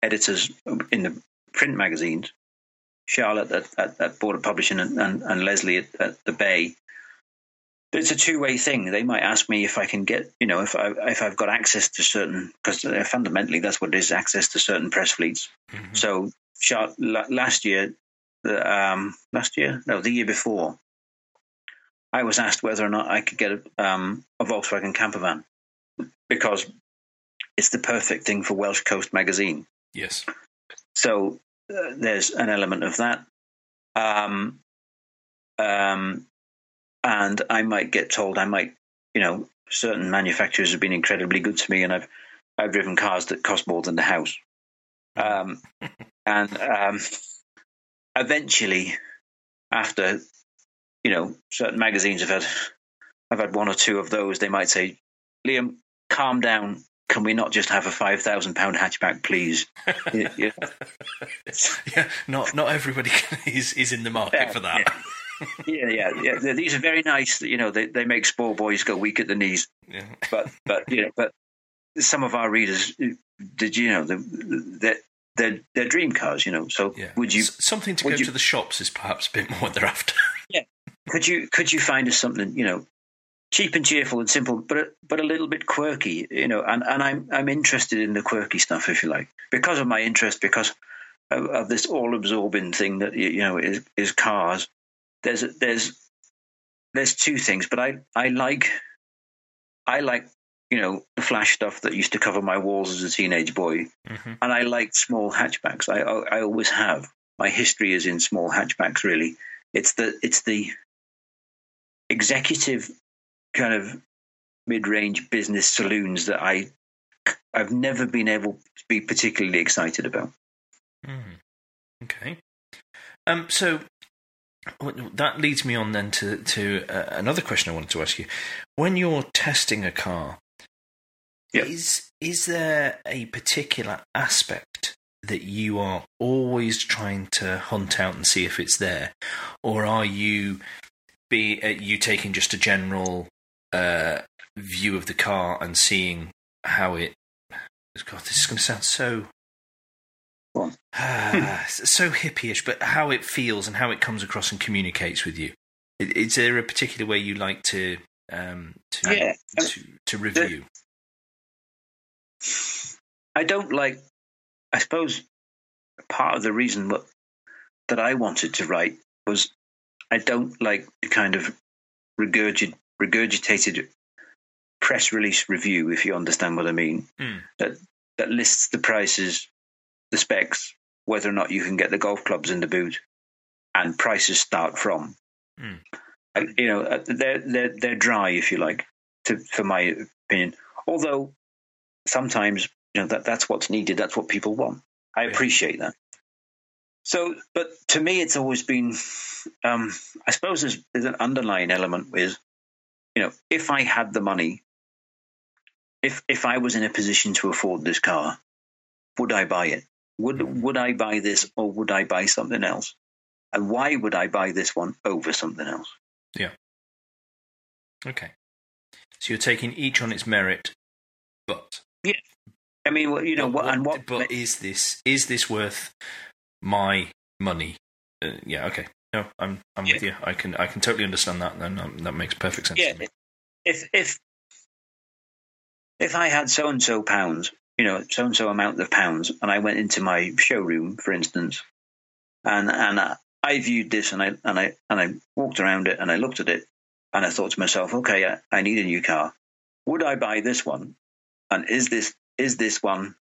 editors in the print magazines, Charlotte at, at, at Border Publishing and, and, and Leslie at, at the Bay. It's a two-way thing. They might ask me if I can get, you know, if I if I've got access to certain, because fundamentally that's what it is, access to certain press fleets. Mhm. So Char- last year, the, um, last year, no, the year before, I was asked whether or not I could get a, um, a Volkswagen camper van because it's the perfect thing for Welsh Coast magazine. Yes. So uh, there's an element of that. Um, um, and I might get told I might, you know, certain manufacturers have been incredibly good to me, and I've I've driven cars that cost more than the house. Um, (laughs) and um, eventually, after you know, certain magazines have had I've had one or two of those. They might say, "Liam, calm down. Can we not just have a five thousand pound hatchback, please?" (laughs) Yeah, yeah. yeah. Not not everybody (laughs) is is in the market Yeah, for that. yeah, yeah, yeah. They- These are very nice. You know, they, they make sport boys go weak at the knees. Yeah. But but you know, but some of our readers, did you know, they're they're, they're dream cars. You know, so Yeah. would you something to go you- to the shops is perhaps a bit more what they're after. Could you could you find us something you know cheap and cheerful and simple, but a- but a little bit quirky. You know, and and I'm I'm interested in the quirky stuff, if you like, because of my interest, because of, of this all absorbing thing that you know is is cars. There's there's there's two things, but I I like I like you know the flash stuff that used to cover my walls as a teenage boy, hmm and I like small hatchbacks. I I, I always have. My history is in small hatchbacks. Really, it's the it's the executive kind of mid-range business saloons that I I've never been able to be particularly excited about. Mm. Okay. Um. So that leads me on then to to uh, another question I wanted to ask you. When you're testing a car, Yep. is is there a particular aspect that you are always trying to hunt out and see if it's there, or are you be uh, you taking just a general uh, view of the car and seeing how it? God, this is going to sound so. Ah, (sighs) so hippie-ish, but how it feels and how it comes across and communicates with you. Is there a particular way you like to um, to, Yeah, to to review? I don't like. I suppose part of the reason what, that I wanted to write was I don't like the kind of regurgit, regurgitated press release review, if you understand what I mean. Hmm. That that lists the prices, the specs, whether or not you can get the golf clubs in the boot, and prices start from. Hmm. I- you know, uh, they're they're they're dry, if you like, to for my opinion. Although sometimes you know that that's what's needed. That's what people want. I Yeah. appreciate that. So, but to me, it's always been. Um, I suppose there's, there's an underlying element with, you know, if I had the money, if if I was in a position to afford this car, would I buy it? Would would I buy this or would I buy something else? And why would I buy this one over something else? Yeah. Okay, so you're taking each on its merit, but yeah. I mean, you know, but what, and what? But is this is this worth my money? Uh, yeah. Okay. No, I'm I'm with you. I can I can totally understand that. Then um, that makes perfect sense. yeah, to me. if if if I had so and so pounds, you know, so and so amount of pounds, and I went into my showroom, for instance, and and I, I viewed this, and I and I and I walked around it, and I looked at it, and I thought to myself, okay, I, I need a new car. Would I buy this one? And is this is this one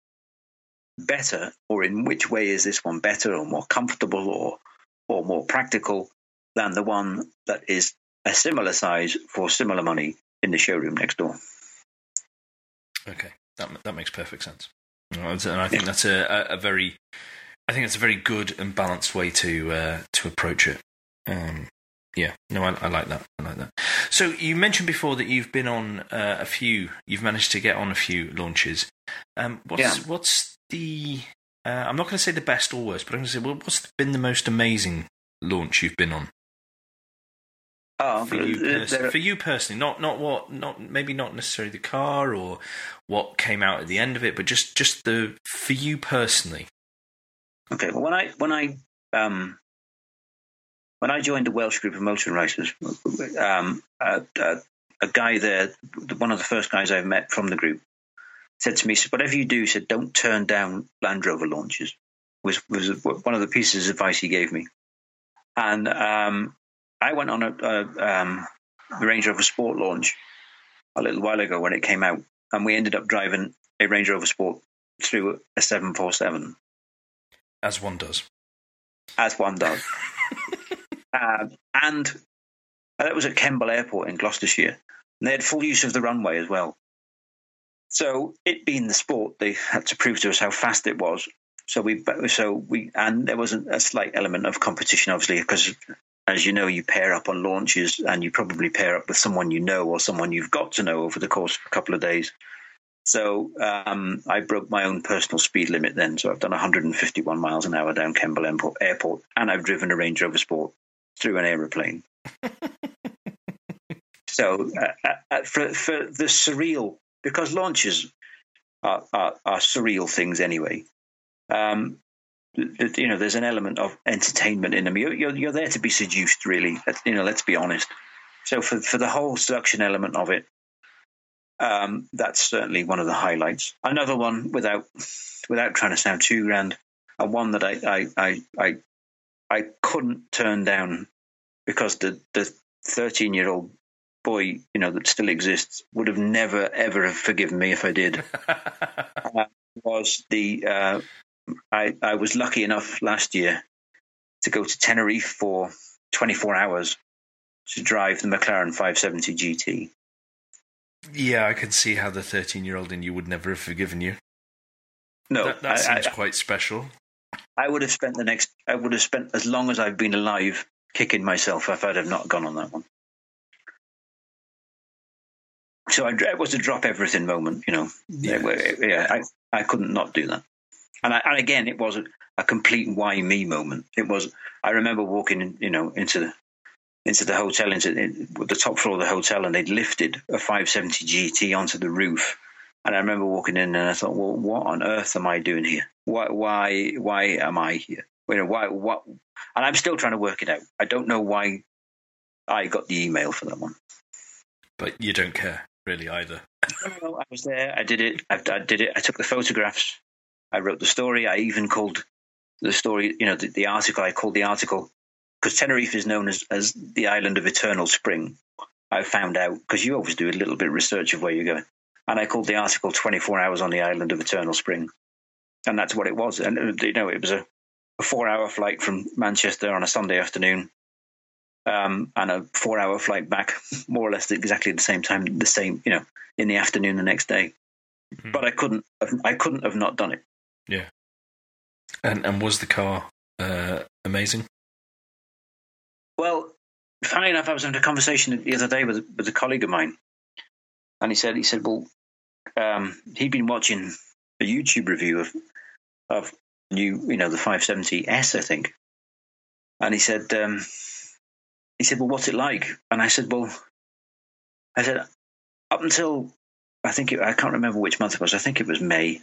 better, or in which way is this one better, or more comfortable, or or more practical than the one that is a similar size for similar money in the showroom next door? Okay, that that makes perfect sense, and I think that's a, a, very, I think that's a very good and balanced way to uh, to approach it. Um, yeah, no, I, I, like that. I like that. So you mentioned before that you've been on uh, a few. You've managed to get on a few launches. Um, what's yeah. what's the? Uh, I'm not going to say the best or worst, but I'm going to say, well, what's been the most amazing launch you've been on? Oh, for you, pers- for you personally, not not what, not maybe not necessarily the car or what came out at the end of it, but just just the for you personally. Okay, well, when I when I um, when I joined the Welsh group of Motoring Writers, um, a, a, a, guy there, one of the first guys I've met from the group, said to me, so "Whatever you do, said don't turn down Land Rover launches." Was was one of the pieces of advice he gave me, and um, I went on a, a um, Range Rover Sport launch a little while ago when it came out, and we ended up driving a Range Rover Sport through a 747. As one does. As one does. (laughs) Um, and that was at Kemble Airport in Gloucestershire. And they had full use of the runway as well. So, it being the sport, they had to prove to us how fast it was. So we, so we, and there was a, slight element of competition, obviously, because as you know, you pair up on launches, and you probably pair up with someone you know or someone you've got to know over the course of a couple of days. So um, I broke my own personal speed limit then. So I've done 151 miles an hour down Kemble Airport, and I've driven a Range Rover Sport through an aeroplane. (laughs) so uh, uh, uh, for for the surreal, because launches are, are, are surreal things anyway. Um, you know, there's an element of entertainment in them. You're, you're, you're there to be seduced, really. You know, let's be honest. So for for the whole seduction element of it, um, that's certainly one of the highlights. Another one, without without trying to sound too grand, and one that I I I I, I couldn't turn down because the the 13 year old boy, you know, that still exists would have never ever have forgiven me if I did. (laughs) uh, was the uh, I I was lucky enough last year to go to Tenerife for 24 hours to drive the McLaren 570 GT. Yeah, I can see how the 13 year old in you would never have forgiven you. No, that, that I, seems I, quite special. I would have spent the next. I would have spent as long as I've been alive kicking myself if I'd have not gone on that one. So I, it was a drop everything moment, you know. Yes. Yeah, I, I couldn't not do that. And, I, and again, it was a, a, complete why me moment. It was. I remember walking, you know, into the into the hotel, into in, the top floor of the hotel, and they'd lifted a 570 GT onto the roof. And I remember walking in, and I thought, well, what on earth am I doing here? Why, why, why am I here? You know, why, what, and I'm still trying to work it out. I don't know why I got the email for that one. But you don't care really either. I was there. I did it. I, I, did it. I took the photographs. I wrote the story. I even called the story. You know, the, the article. I called the article because Tenerife is known as as the island of eternal spring. I found out because you always do a little bit of research of where you're going, and I called the article "24 Hours on the Island of Eternal Spring," and that's what it was. And uh, you know, it was a a four hour flight from Manchester on a Sunday afternoon, um, and a four hour flight back, (laughs) more or less exactly the same time, the same, you know, in the afternoon the next day. Mm-hmm. But I couldn't, I couldn't have not done it. Yeah. And and was the car uh, amazing? Well, funny enough, I was having a conversation the other day with with a colleague of mine, and he said he said, well, um, he'd been watching a YouTube review of of new, you know, the 570S, I think. And he said, um, he said, well, what's it like? And I said, well, I said, up until I think it, I can't remember which month it was. I think it was May.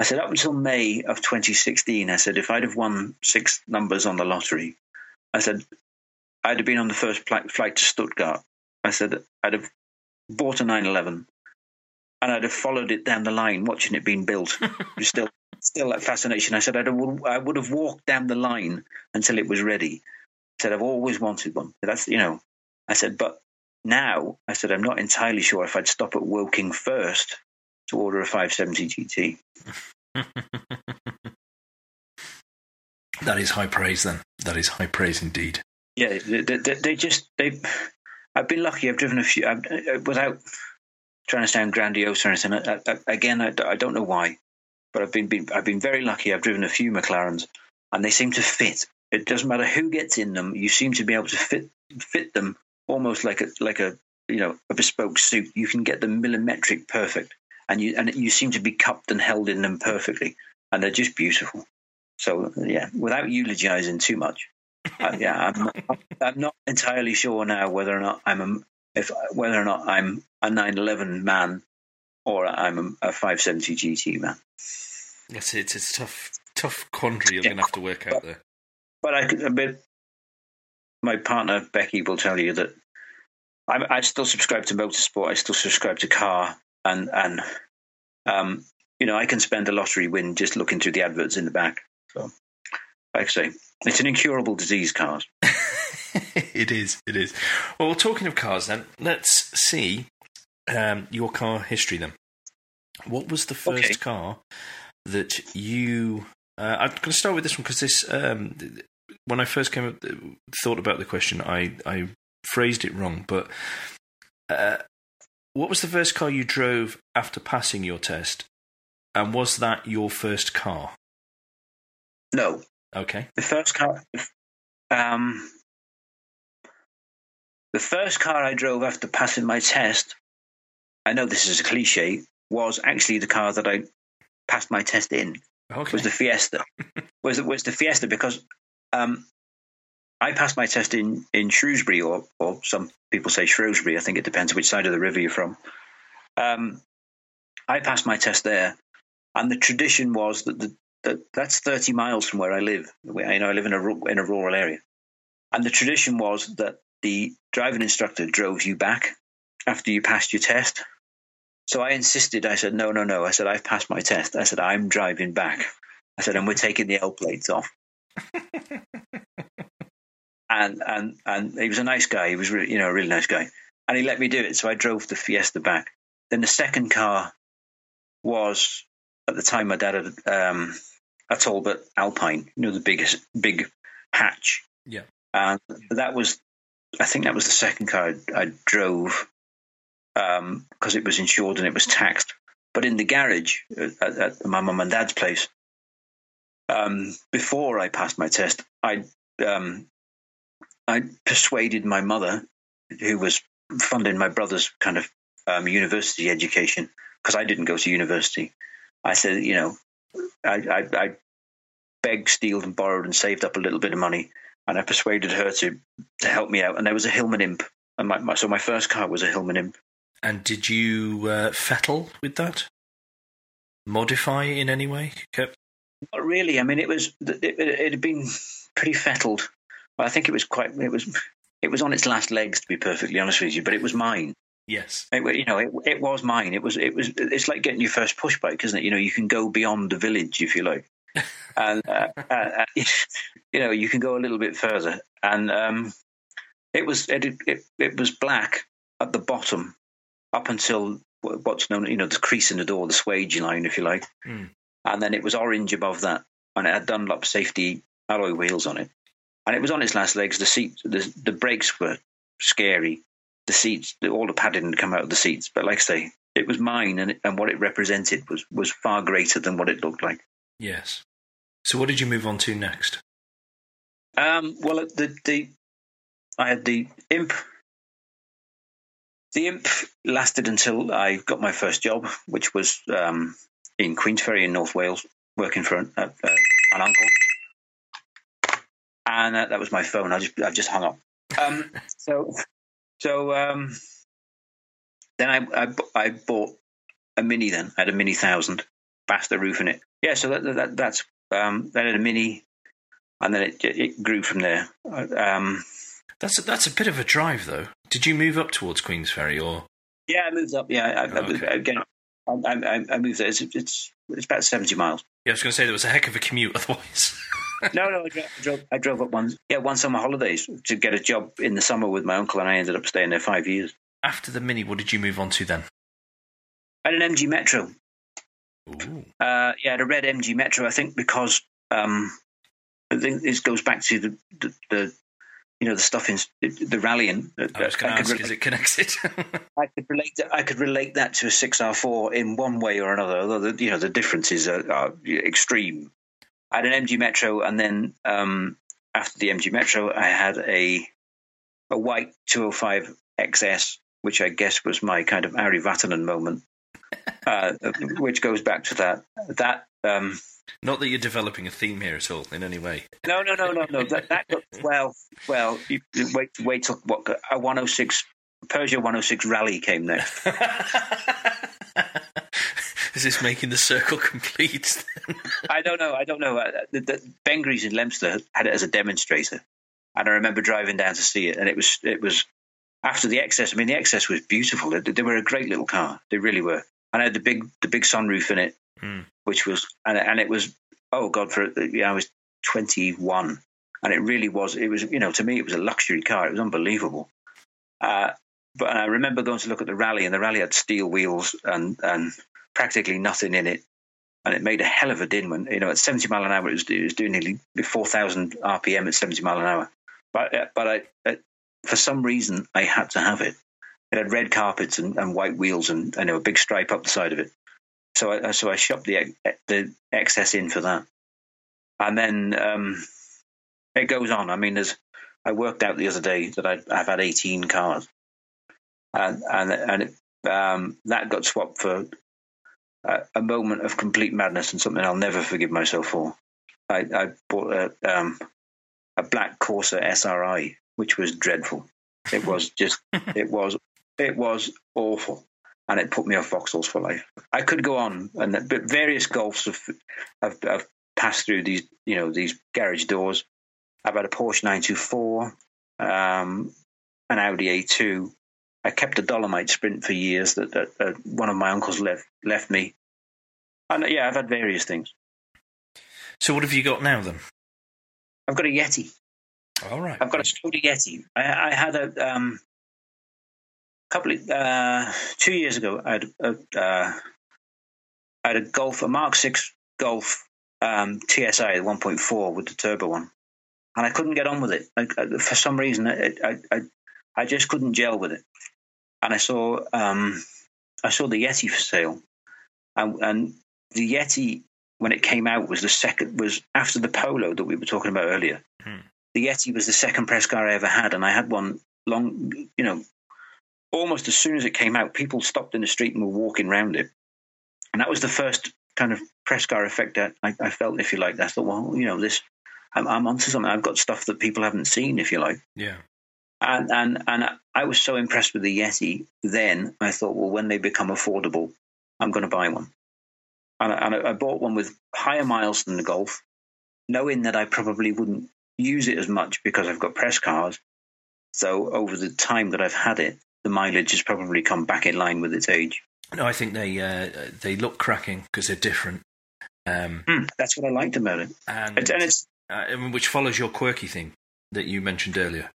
I said, up until May of 2016, I said, if I'd have won six numbers on the lottery, I said, I'd have been on the first flight to Stuttgart. I said, I'd have bought a 911 and I'd have followed it down the line, watching it being built. (laughs) still still that fascination. I said I'd, I would have walked down the line until it was ready. I said I've always wanted one. That's you know. I said, but now I said I'm not entirely sure if I'd stop at Woking first to order a 570 GT. (laughs) that is high praise. Then that is high praise indeed. Yeah, they, they, they just they. I've been lucky. I've driven a few I've, uh, without trying to sound grandiose or anything. I, I, again, I, I don't know why but I've been, been I've been very lucky. I've driven a few McLarens, and they seem to fit It doesn't matter who gets in them. You seem to be able to fit fit them almost like a like a you know a bespoke suit. You can get them millimetric perfect, and you and you seem to be cupped and held in them perfectly, and they're just beautiful. So yeah, without eulogizing too much, uh, (laughs) yeah, I'm not, I'm not entirely sure now whether or not I'm a if whether or not I'm a 911 man or I'm a, a 570 GT man. That's it. It's a tough, tough quandary you're Yeah. going to have to work out there. But I but my partner Becky will tell you that I, I still subscribe to motorsport. I still subscribe to car, and and um, you know I can spend a lottery win just looking through the adverts in the back. So, like I say, it's an incurable disease. Cars. (laughs) it is. It is. Well, talking of cars, then let's see um, your car history. Then, what was the first Okay. car that you? Uh, I'm going to start with this one because this. Um, when I first came up, thought about the question, I I phrased it wrong. But uh, what was the first car you drove after passing your test? And was that your first car? No, Okay. the first car. Um, the first car I drove after passing my test. I know this is a cliche. Was actually the car that I passed my test in. Okay. was the Fiesta. (laughs) was was the Fiesta because um, I passed my test in, in Shrewsbury, or or some people say Shrewsbury. I think it depends which side of the river you're from. Um, I passed my test there, and the tradition was that the that that's 30 miles from where I live. I know I live in a in a rural area, and the tradition was that the driving instructor drove you back after you passed your test. So I insisted. I said, "No, no, no." I said, "I've passed my test." I said, "I'm driving back." I said, "And we're taking the L plates off." And and and he was a nice guy. He was, really, you know, a really nice guy, and he let me do it. So I drove the Fiesta back. Then the second car was at the time my dad had um, a Talbot Alpine, you know, the biggest big hatch. Yeah. and that was, I think that was the second car I, I drove because it was insured and it was taxed. But in the garage at, at my mum and dad's place, um, before I passed my test, I um, I persuaded my mother, who was funding my brother's kind of um, university education, because I didn't go to university. I said, you know, I, I, I begged, stealed, and borrowed and saved up a little bit of money, and I persuaded her to to help me out. And there was a Hillman Imp, and my, my so my first car was a Hillman Imp. And did you uh, fettle with that? Modify in any way? Kept Not really. I mean, it was it, it, it had been pretty fettled. I think it was quite. It was it was on its last legs, to be perfectly honest with you. But it was mine. yes. It, you know, it, it was mine. It was. It was. It's like getting your first push bike, isn't it? You know, you can go beyond the village if you like, (laughs) and uh, uh, uh, (laughs) you know, you can go a little bit further. And um, it was. It, it it was black at the bottom, up until what's known, you know, the crease in the door, the swage line, if you like, Hmm. And then it was orange above that, and it had Dunlop safety alloy wheels on it, and it was on its last legs. The seat, the the brakes were scary the seats, the, all the padding had come out of the seats. But like I say, it was mine, and, it, and what it represented was was far greater than what it looked like. Yes. So what did you move on to next? Um, well, the the I had the imp. The imp lasted until I got my first job, which was um, in Queensferry in North Wales, working for an, uh, uh, an uncle. And that was my phone. I just I just hung up. Um, (laughs) so so um, then I, I I bought a mini. Then I had a mini thousand, the roof in it. Yeah, so that, that that's um, then I had a mini, and then it it grew from there. Um, That's a, that's a bit of a drive, though. Did you move up towards Queensferry, or yeah, I moved up. Yeah, I, I, Okay. again, I, I, I moved there. It's, it's it's about seventy miles. yeah, I was going to say there was a heck of a commute (laughs) otherwise. (laughs) No, no, I drove, I drove, up once. Yeah, one summer holidays to get a job in the summer with my uncle, and I ended up staying there five years. After the Mini, what did you move on to then? I had an MG Metro. Ooh. Uh, yeah, I had a red MG Metro. I think because um, I think this goes back to the the, the you know the stuff in the rallying. I was going to I ask, relate- is it connected? (laughs) I could relate that. I could relate that to a six R four in one way or another. Although the, you know the differences are, are extreme. I had an MG Metro, and then um, after the MG Metro, I had a a white 205 XS, which I guess was my kind of Ari Vatanen moment, (laughs) uh, which goes back to that that. Um, Not that you're developing a theme here at all in any way. no, no, no, no, no. That, that (laughs) well, well. You, wait, wait till what a 106 Peugeot 106 Rally came next. (laughs) Is this making the circle complete? I don't know. I don't know. Uh, the, the Bengries in Leominster had it as a demonstrator, and I remember driving down to see it, and it was it was after the XS. I mean, the XS was beautiful. They, they were a great little car. They really were. And I had the big the big sunroof in it, Hmm. which was and and it was oh god for yeah I was twenty one, and it really was. It was you know to me it was a luxury car. It was unbelievable. Uh, but I remember going to look at the rally, and the rally had steel wheels and and practically nothing in it, and it made a hell of a din when you know at seventy mile an hour it was, it was doing nearly four thousand RPM at seventy mile an hour. But uh, but I uh, for some reason I had to have it. It had red carpets and, and white wheels and, and a big stripe up the side of it. So I so I shopped the the XS in for that, and then um, it goes on. I mean, there's I worked out the other day that I, I've had 18 cars, and and and it, um, that got swapped for a, a moment of complete madness and something I'll never forgive myself for. I, I bought a um, a black Corsa SRI, which was dreadful. It was just (laughs) it was it was awful, and it put me off Vauxhalls for life. I could go on, and but various Golfs have, have, have passed through these you know these garage doors. I've had a Porsche 924, um, an Audi A2. I kept a Dolomite Sprint for years that, that, that one of my uncles left left me, and yeah, I've had various things. so, what have you got now then? I've got a Yeti. All right. I've got a Skoda Yeti. I, I had a um, couple of uh, two years ago. I had a, uh, I had a Golf, a Mark Six Golf um, TSI 1.4 with the turbo one, and I couldn't get on with it. I, I, for some reason, I, I I I just couldn't gel with it. And I saw um, I saw the Yeti for sale, and, and the Yeti when it came out was the second was after the Polo that we were talking about earlier. Hmm. The Yeti was the second press car I ever had, and I had one long, you know, almost as soon as it came out, people stopped in the street and were walking around it, and that was the first kind of press car effect that I, I felt, if you like. I thought, well, you know, this, I'm, I'm onto something. I've got stuff that people haven't seen, if you like. Yeah. And and and I was so impressed with the Yeti. Then I thought, well, when they become affordable, I'm going to buy one. And, I- and I, I bought one with higher miles than the Golf, knowing that I probably wouldn't use it as much because I've got press cars. So over the time that I've had it, the mileage has probably come back in line with its age. No, I think they uh, they look cracking because they're different. Um, Hmm, that's what I liked about it. and, and it's uh, which follows your quirky thing that you mentioned earlier.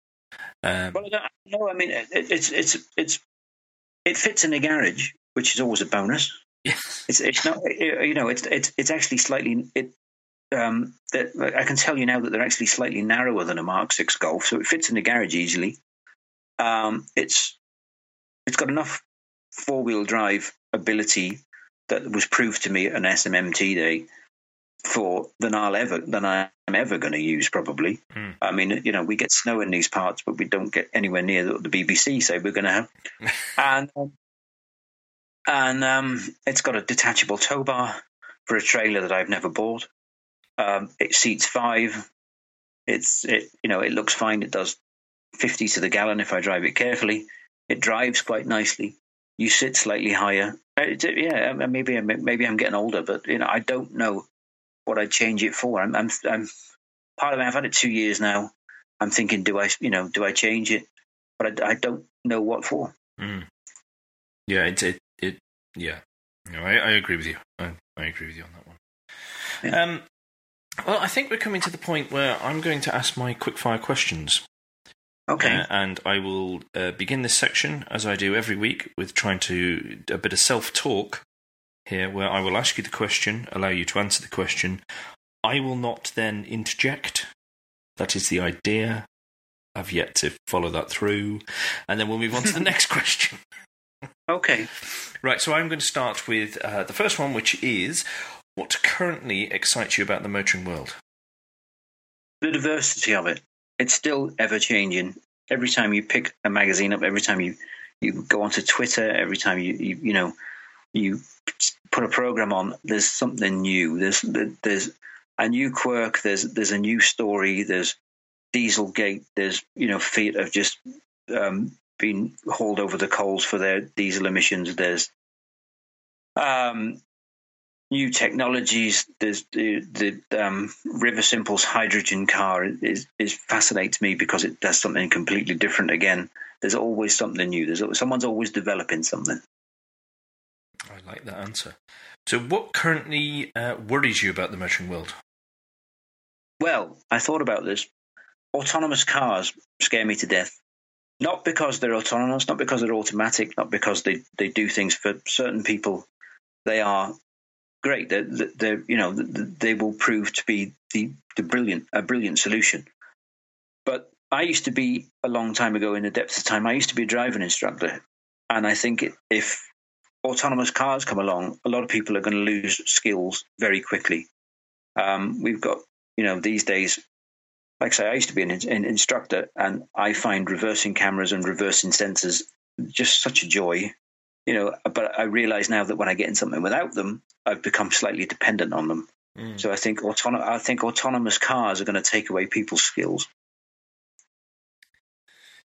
Um, well, I don't- no, I mean it, it's it's it's it fits in a garage, which is always a bonus. yes. It's it's not you know it's it's it's actually slightly it um that I can tell you now that they're actually slightly narrower than a Mark Six Golf, so it fits in the garage easily. Um, it's it's got enough four wheel drive ability that was proved to me at an SMMT day for than I'll ever than I am ever going to use probably. Hmm. I mean, you know, we get snow in these parts, but we don't get anywhere near what the BBC say we're going to have. (laughs) and um, and um, it's got a detachable tow bar for a trailer that I've never bought. Um, it seats five. It's it you know it looks fine. It does fifty to the gallon if I drive it carefully. It drives quite nicely. You sit slightly higher. Uh, it- yeah, uh, maybe I'm, maybe I'm getting older, but you know I don't know what I'd change it for. I'm, I'm, I'm part of it. I've had it two years now. I'm thinking, do I you know do I change it? But I, I don't know what for. Mm. Yeah, it, it, it, yeah. No, I, I agree with you. I, I agree with you on that one. Yeah. Um, well, I think we're coming to the point where I'm going to ask my quickfire questions. Okay. Uh, and I will uh, begin this section, as I do every week, with trying to a bit of self talk here, where I will ask you the question, allow you to answer the question. I will not then interject. That is the idea. I've yet to follow that through. And then we'll move on to the (laughs) next question. Okay. Right, so I'm going to start with uh, the first one, which is what currently excites you about the motoring world? the diversity of it. It's still ever changing. Every time you pick a magazine up, every time you you go onto Twitter, every time you you, you know you put a program on, there's something new. There's there's a new quirk. There's there's a new story. There's Dieselgate. There's you know Fiat have just um, been hauled over the coals for their diesel emissions. There's um, new technologies. There's the, the um, Riversimple's hydrogen car is, is fascinates me because it does something completely different. Again, there's always something new. There's someone's always developing something. I like that answer. So, what currently uh, worries you about the motoring world? Well, I thought about this. Autonomous cars scare me to death. Not because they're autonomous, not because they're automatic, not because they, they do things for certain people. They are great. They're, they're you know they will prove to be the, the brilliant a brilliant solution. But I used to be a long time ago in the depths of time. I used to be a driving instructor, and I think if autonomous cars come along, a lot of people are going to lose skills very quickly. Um, we've got, you know, these days, like I say, I used to be an, an, instructor, and I find reversing cameras and reversing sensors just such a joy, you know. But I realize now that when I get in something without them, I've become slightly dependent on them. Mm. So I think autonom- I think autonomous cars are going to take away people's skills.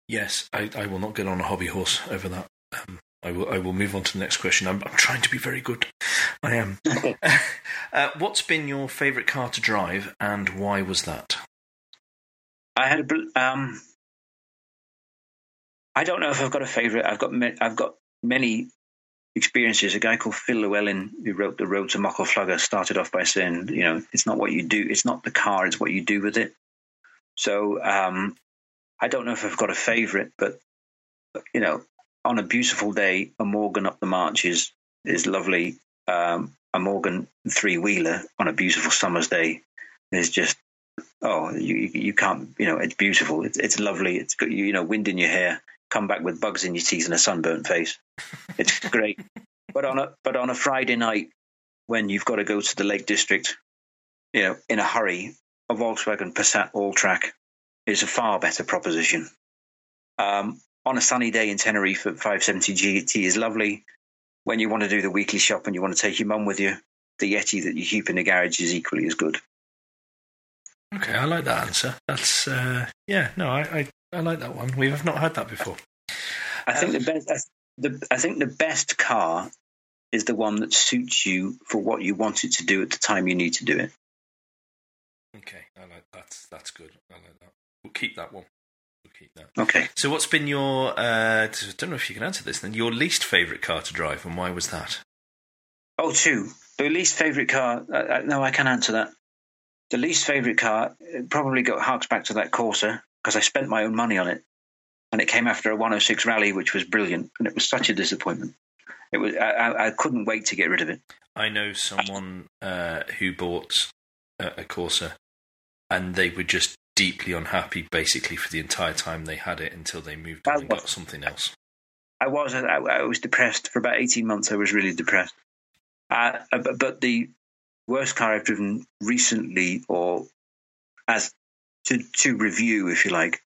Yes, I, I will not get on a hobby horse over that. Um, I will. I will move on to the next question. I'm, I'm trying to be very good. I am. (laughs) uh, what's been your favourite car to drive, and why was that? I had a. Um, I don't know if I've got a favourite. I've got. I've got many experiences. A guy called Phil Llewellin, who wrote The Road to Muckle Flugga, started off by saying, you know, it's not what you do, it's not the car, it's what you do with it. So um, I don't know if I've got a favourite, but you know, on a beautiful day, a Morgan up the march is is lovely. Um, a Morgan three wheeler on a beautiful summer's day is just oh you you can't you know it's beautiful it's it's lovely it's got you know wind in your hair come back with bugs in your teeth and a sunburnt face it's great (laughs) but on a but on a Friday night when you've got to go to the Lake District you know in a hurry a Volkswagen Passat Alltrack is a far better proposition um, on a sunny day in Tenerife at 570 GT is lovely. When you want to do the weekly shop and you want to take your mum with you, the Yeti that you keep in the garage is equally as good. Okay, I like that answer. That's uh, yeah, no, I, I, I like that one. We have not had that before. I think um, the best the I think the best car is the one that suits you for what you want it to do at the time you need to do it. Okay, I like that's that's good. I like that. We'll keep that one We'll keep that. Okay. So, what's been your? Uh, I don't know if you can answer this. Then, your least favourite car to drive, and why was that? Oh, two. The least favourite car. Uh, uh no, I can answer that. The least favourite car probably got harks back to that Corsa because I spent my own money on it, and it came after a 106 rally, which was brilliant, and it was such a disappointment. It was. I, I couldn't wait to get rid of it. I know someone uh, who bought a, a Corsa, and they were just deeply unhappy basically for the entire time they had it until they moved on and got something else. I was I, I, was depressed for about eighteen months. I was really depressed. Uh, but, but the worst car I've driven recently, or as to to review, if you like,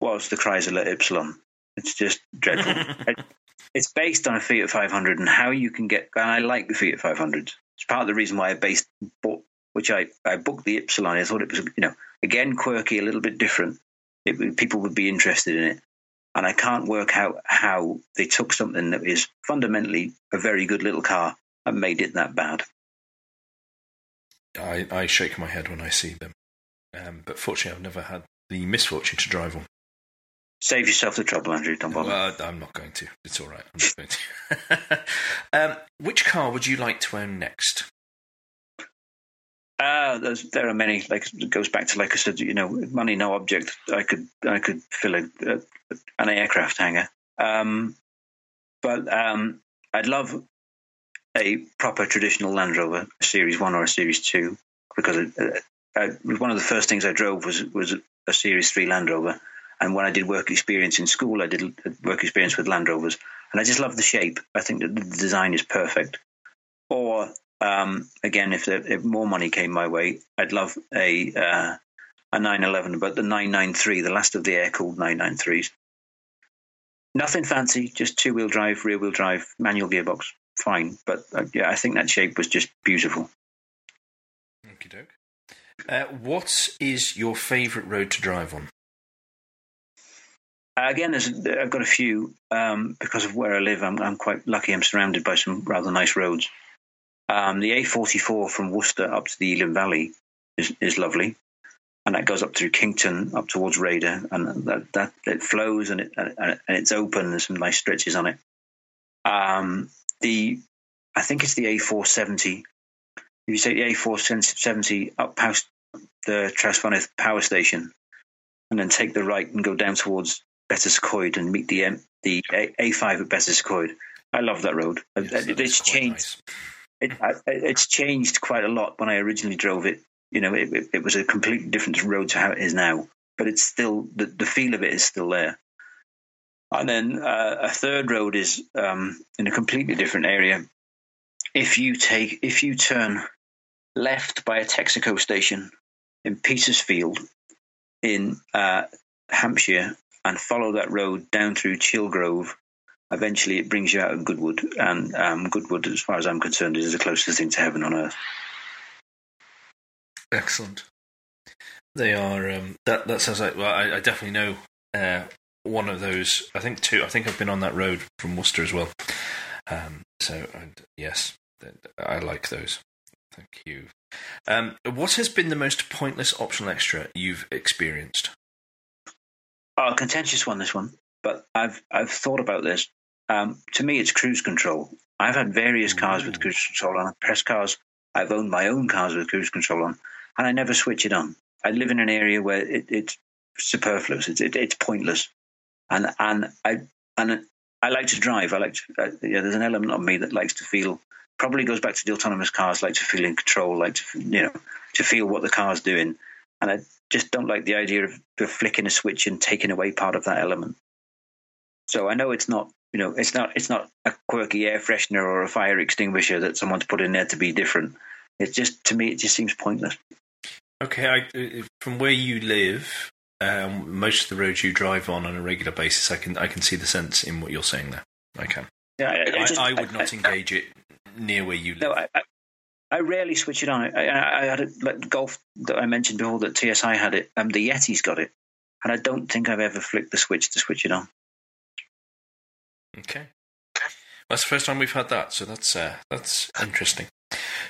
was the Chrysler Ypsilon. It's just dreadful. (laughs) it's based on a Fiat 500, and how you can get. And I like the Fiat 500. It's part of the reason why I based bought, which I I booked the Ypsilon. I thought it was you know Again, quirky, a little bit different. It, people would be interested in it. And I can't work out how they took something that is fundamentally a very good little car and made it that bad. I, I shake my head when I see them. Um, but fortunately, I've never had the misfortune to drive one. Save yourself the trouble, Andrew. Don't bother. Well, I'm not going to. It's all right. I'm not going to. (laughs) um, which car would you like to own next? Uh, there are many. Like it goes back to like I said, you know, money no object. I could I could fill a, a an aircraft hangar. Um, but um, I'd love a proper traditional Land Rover, a Series One or a Series Two, because it, I, one of the first things I drove was was a Series Three Land Rover. And when I did work experience in school, I did work experience with Land Rovers, and I just love the shape. I think that the design is perfect. Or um, again, if, if, more money came my way, I'd love a uh, a 911, but the 993, the last of the air cooled 993s. Nothing fancy, just two wheel drive, rear wheel drive, manual gearbox. Fine. But uh, yeah, I think that shape was just beautiful. Okie doke. Uh, what is your favourite road to drive on? Uh, again, I've got a few um, because of where I live. I'm, I'm, quite lucky. I'm surrounded by some rather nice roads. Um, the A44 from Worcester up to the Elan Valley is, is lovely, and that goes up through Kington up towards Rhayader, and that, that it flows and, it, and, it's open. There's some nice stretches on it. Um, the I think it's the A470. If you say the A470 up past the Trawsfynydd power station, and then take the right and go down towards Betws and meet the M, the A, 5 at Betws I love that road. Yes, it, it's changed. Nice. It, I, it's changed quite a lot. When I originally drove it, you know, it, it, it, was a completely different road to how it is now. But it's still the, the feel of it is still there. And then uh, a third road is um, in a completely different area. If you take, if you turn left by a Texaco station in Petersfield in uh, Hampshire and follow that road down through Chilgrove, eventually it brings you out of Goodwood. And um, Goodwood, as far as I'm concerned, is the closest thing to heaven on earth. Excellent. They are. Um, that that sounds like. Well, I, I definitely know uh, one of those. I think two. I think I've been on that road from Worcester as well. Um, so yes, I like those. Thank you. Um, what has been the most pointless optional extra you've experienced? Oh, contentious one, this one. But I've I've thought about this. Um, to me, it's cruise control. I've had various cars Ooh. with cruise control on. Press cars. I've owned my own cars with cruise control on, and I never switch it on. I live in an area where it, it's superfluous. It's it, it's pointless, and and I and I like to drive. I like to. Uh, yeah, there's an element of me that likes to feel. Probably goes back to the autonomous cars. Like to feel in control. Like to you know to feel what the car's doing. And I just don't like the idea of, of flicking a switch and taking away part of that element. So I know it's not, you know, it's not it's not a quirky air freshener or a fire extinguisher that someone's put in there to be different. It's just to me, it just seems pointless. Okay, I, uh, from where you live, um, most of the roads you drive on on a regular basis, I can I can see the sense in what you're saying there. I can. Yeah, I, I, just, I would not engage it near where you live. No, I I rarely switch it on. I, I, I had it like golf that I mentioned before that TSI had it. Um, the Yeti's got it, and I don't think I've ever flicked the switch to switch it on. Okay, that's the first time we've had that, so that's uh, that's interesting.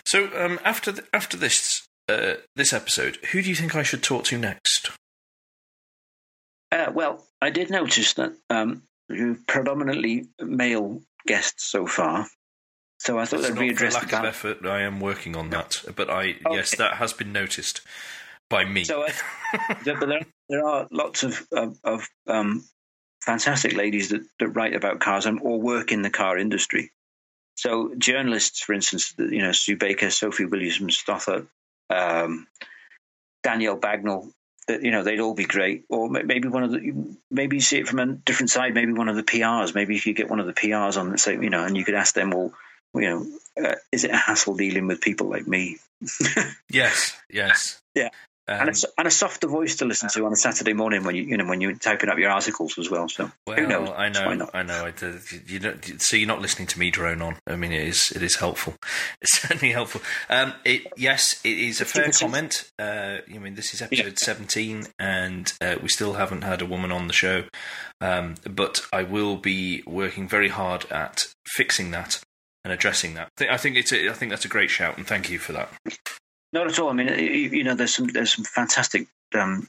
So um, after the, after this uh, this episode, who do you think I should talk to next? Uh, well, I did notice that um, predominantly male guests so far. So I thought they'd readdress lack of effort. I am working on that, but I okay. yes, that has been noticed by me. So, uh, (laughs) there, there are lots of of, of um, fantastic ladies that, that write about cars and or work in the car industry. So journalists, for instance, you know Sue Baker, Sophie Williams Stothert, um, Danielle Bagnall, you know they'd all be great. Or maybe one of the maybe you see it from a different side. Maybe one of the PRs. Maybe if you get one of the PRs on, say you know, and you could ask them, well, you know, uh, is it a hassle dealing with people like me? (laughs) yes, yes, yeah. Um, and, a, and a softer voice to listen to on a Saturday morning when you you know when you're typing up your articles as well. So well, who knows? I know, I know. I, you know, so you're not listening to me drone on. I mean, it is it is helpful. (laughs) It's certainly helpful. Um, it yes, it is a fair comment. Uh, I mean, this is episode yeah. 17, and uh, we still haven't had a woman on the show. Um, but I will be working very hard at fixing that and addressing that. I think it's a, I think that's a great shout, and thank you for that. Not at all. I mean, you know, there's some there's some fantastic um,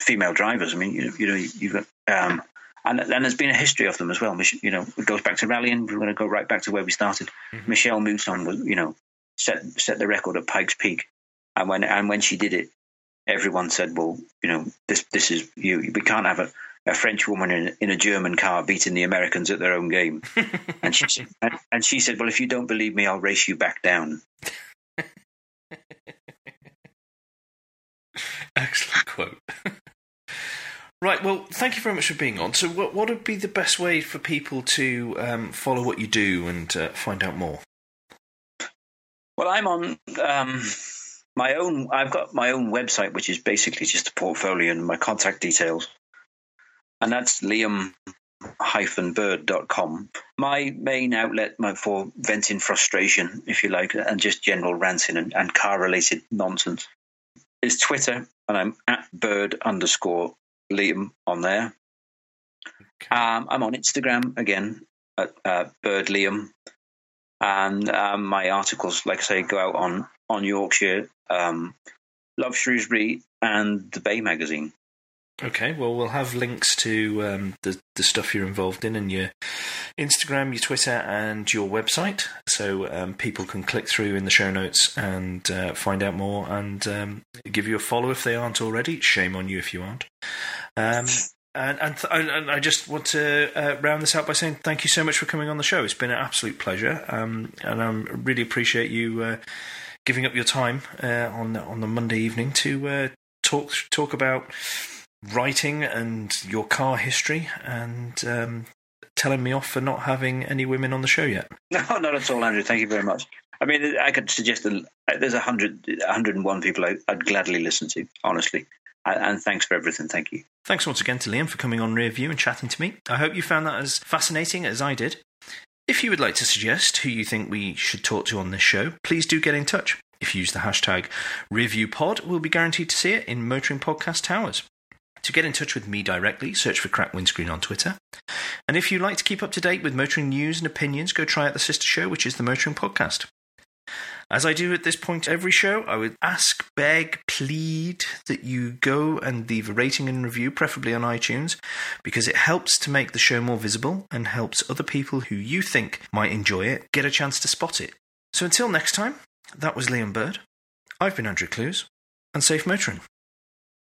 female drivers. I mean, you, you know, you've got um, and, and there's been a history of them as well. You know, it goes back to rallying. We're going to go right back to where we started. Mm-hmm. Michèle Mouton was, you know, set set the record at Pikes Peak, and when and when she did it, everyone said, "Well, you know, this this is you. We can't have a a French woman in, in a German car beating the Americans at their own game. (laughs) and she and, and she said, "Well, if you don't believe me, I'll race you back down." (laughs) Excellent quote. (laughs) right. Well, thank you very much for being on. So, what what would be the best way for people to um, follow what you do and uh, find out more? Well, I'm on um, my own. I've got my own website, which is basically just a portfolio and my contact details, and that's Liam bird.com. My main outlet for venting frustration, if you like, and just general ranting and, and car related nonsense is Twitter, and I'm at bird underscore Liam on there. Okay. Um, I'm on Instagram again at uh, bird Liam, and um, my articles, like I say, go out on on Yorkshire, um, Love Shrewsbury, and the Bay magazine. Okay, well, we'll have links to um, the the stuff you're involved in and your Instagram, your Twitter, and your website, so um, people can click through in the show notes and uh, find out more and um, give you a follow if they aren't already. Shame on you if you aren't. Um, and, and, th- and, I just want to uh, round this out by saying thank you so much for coming on the show. It's been an absolute pleasure, um, and I really appreciate you uh, giving up your time uh, on on the Monday evening to uh, talk talk about writing and your car history and um, telling me off for not having any women on the show yet. (laughs) No, not at all, Andrew. Thank you very much. I mean, I could suggest that there's 100, 101 people I, would gladly listen to, honestly. And thanks for everything. Thank you. Thanks once again to Liam for coming on Rear View and chatting to me. I hope you found that as fascinating as I did. If you would like to suggest who you think we should talk to on this show, please do get in touch. If you use the hashtag RearViewPod, we'll be guaranteed to see it in Motoring Podcast Towers. To get in touch with me directly, search for Crack Windscreen on Twitter. And if you'd like to keep up to date with motoring news and opinions, go try out the sister show, which is the Motoring Podcast. As I do at this point every show, I would ask, beg, plead that you go and leave a rating and review, preferably on iTunes, because it helps to make the show more visible and helps other people who you think might enjoy it get a chance to spot it. So until next time, that was Liam Bird. I've been Andrew Clues, and safe motoring.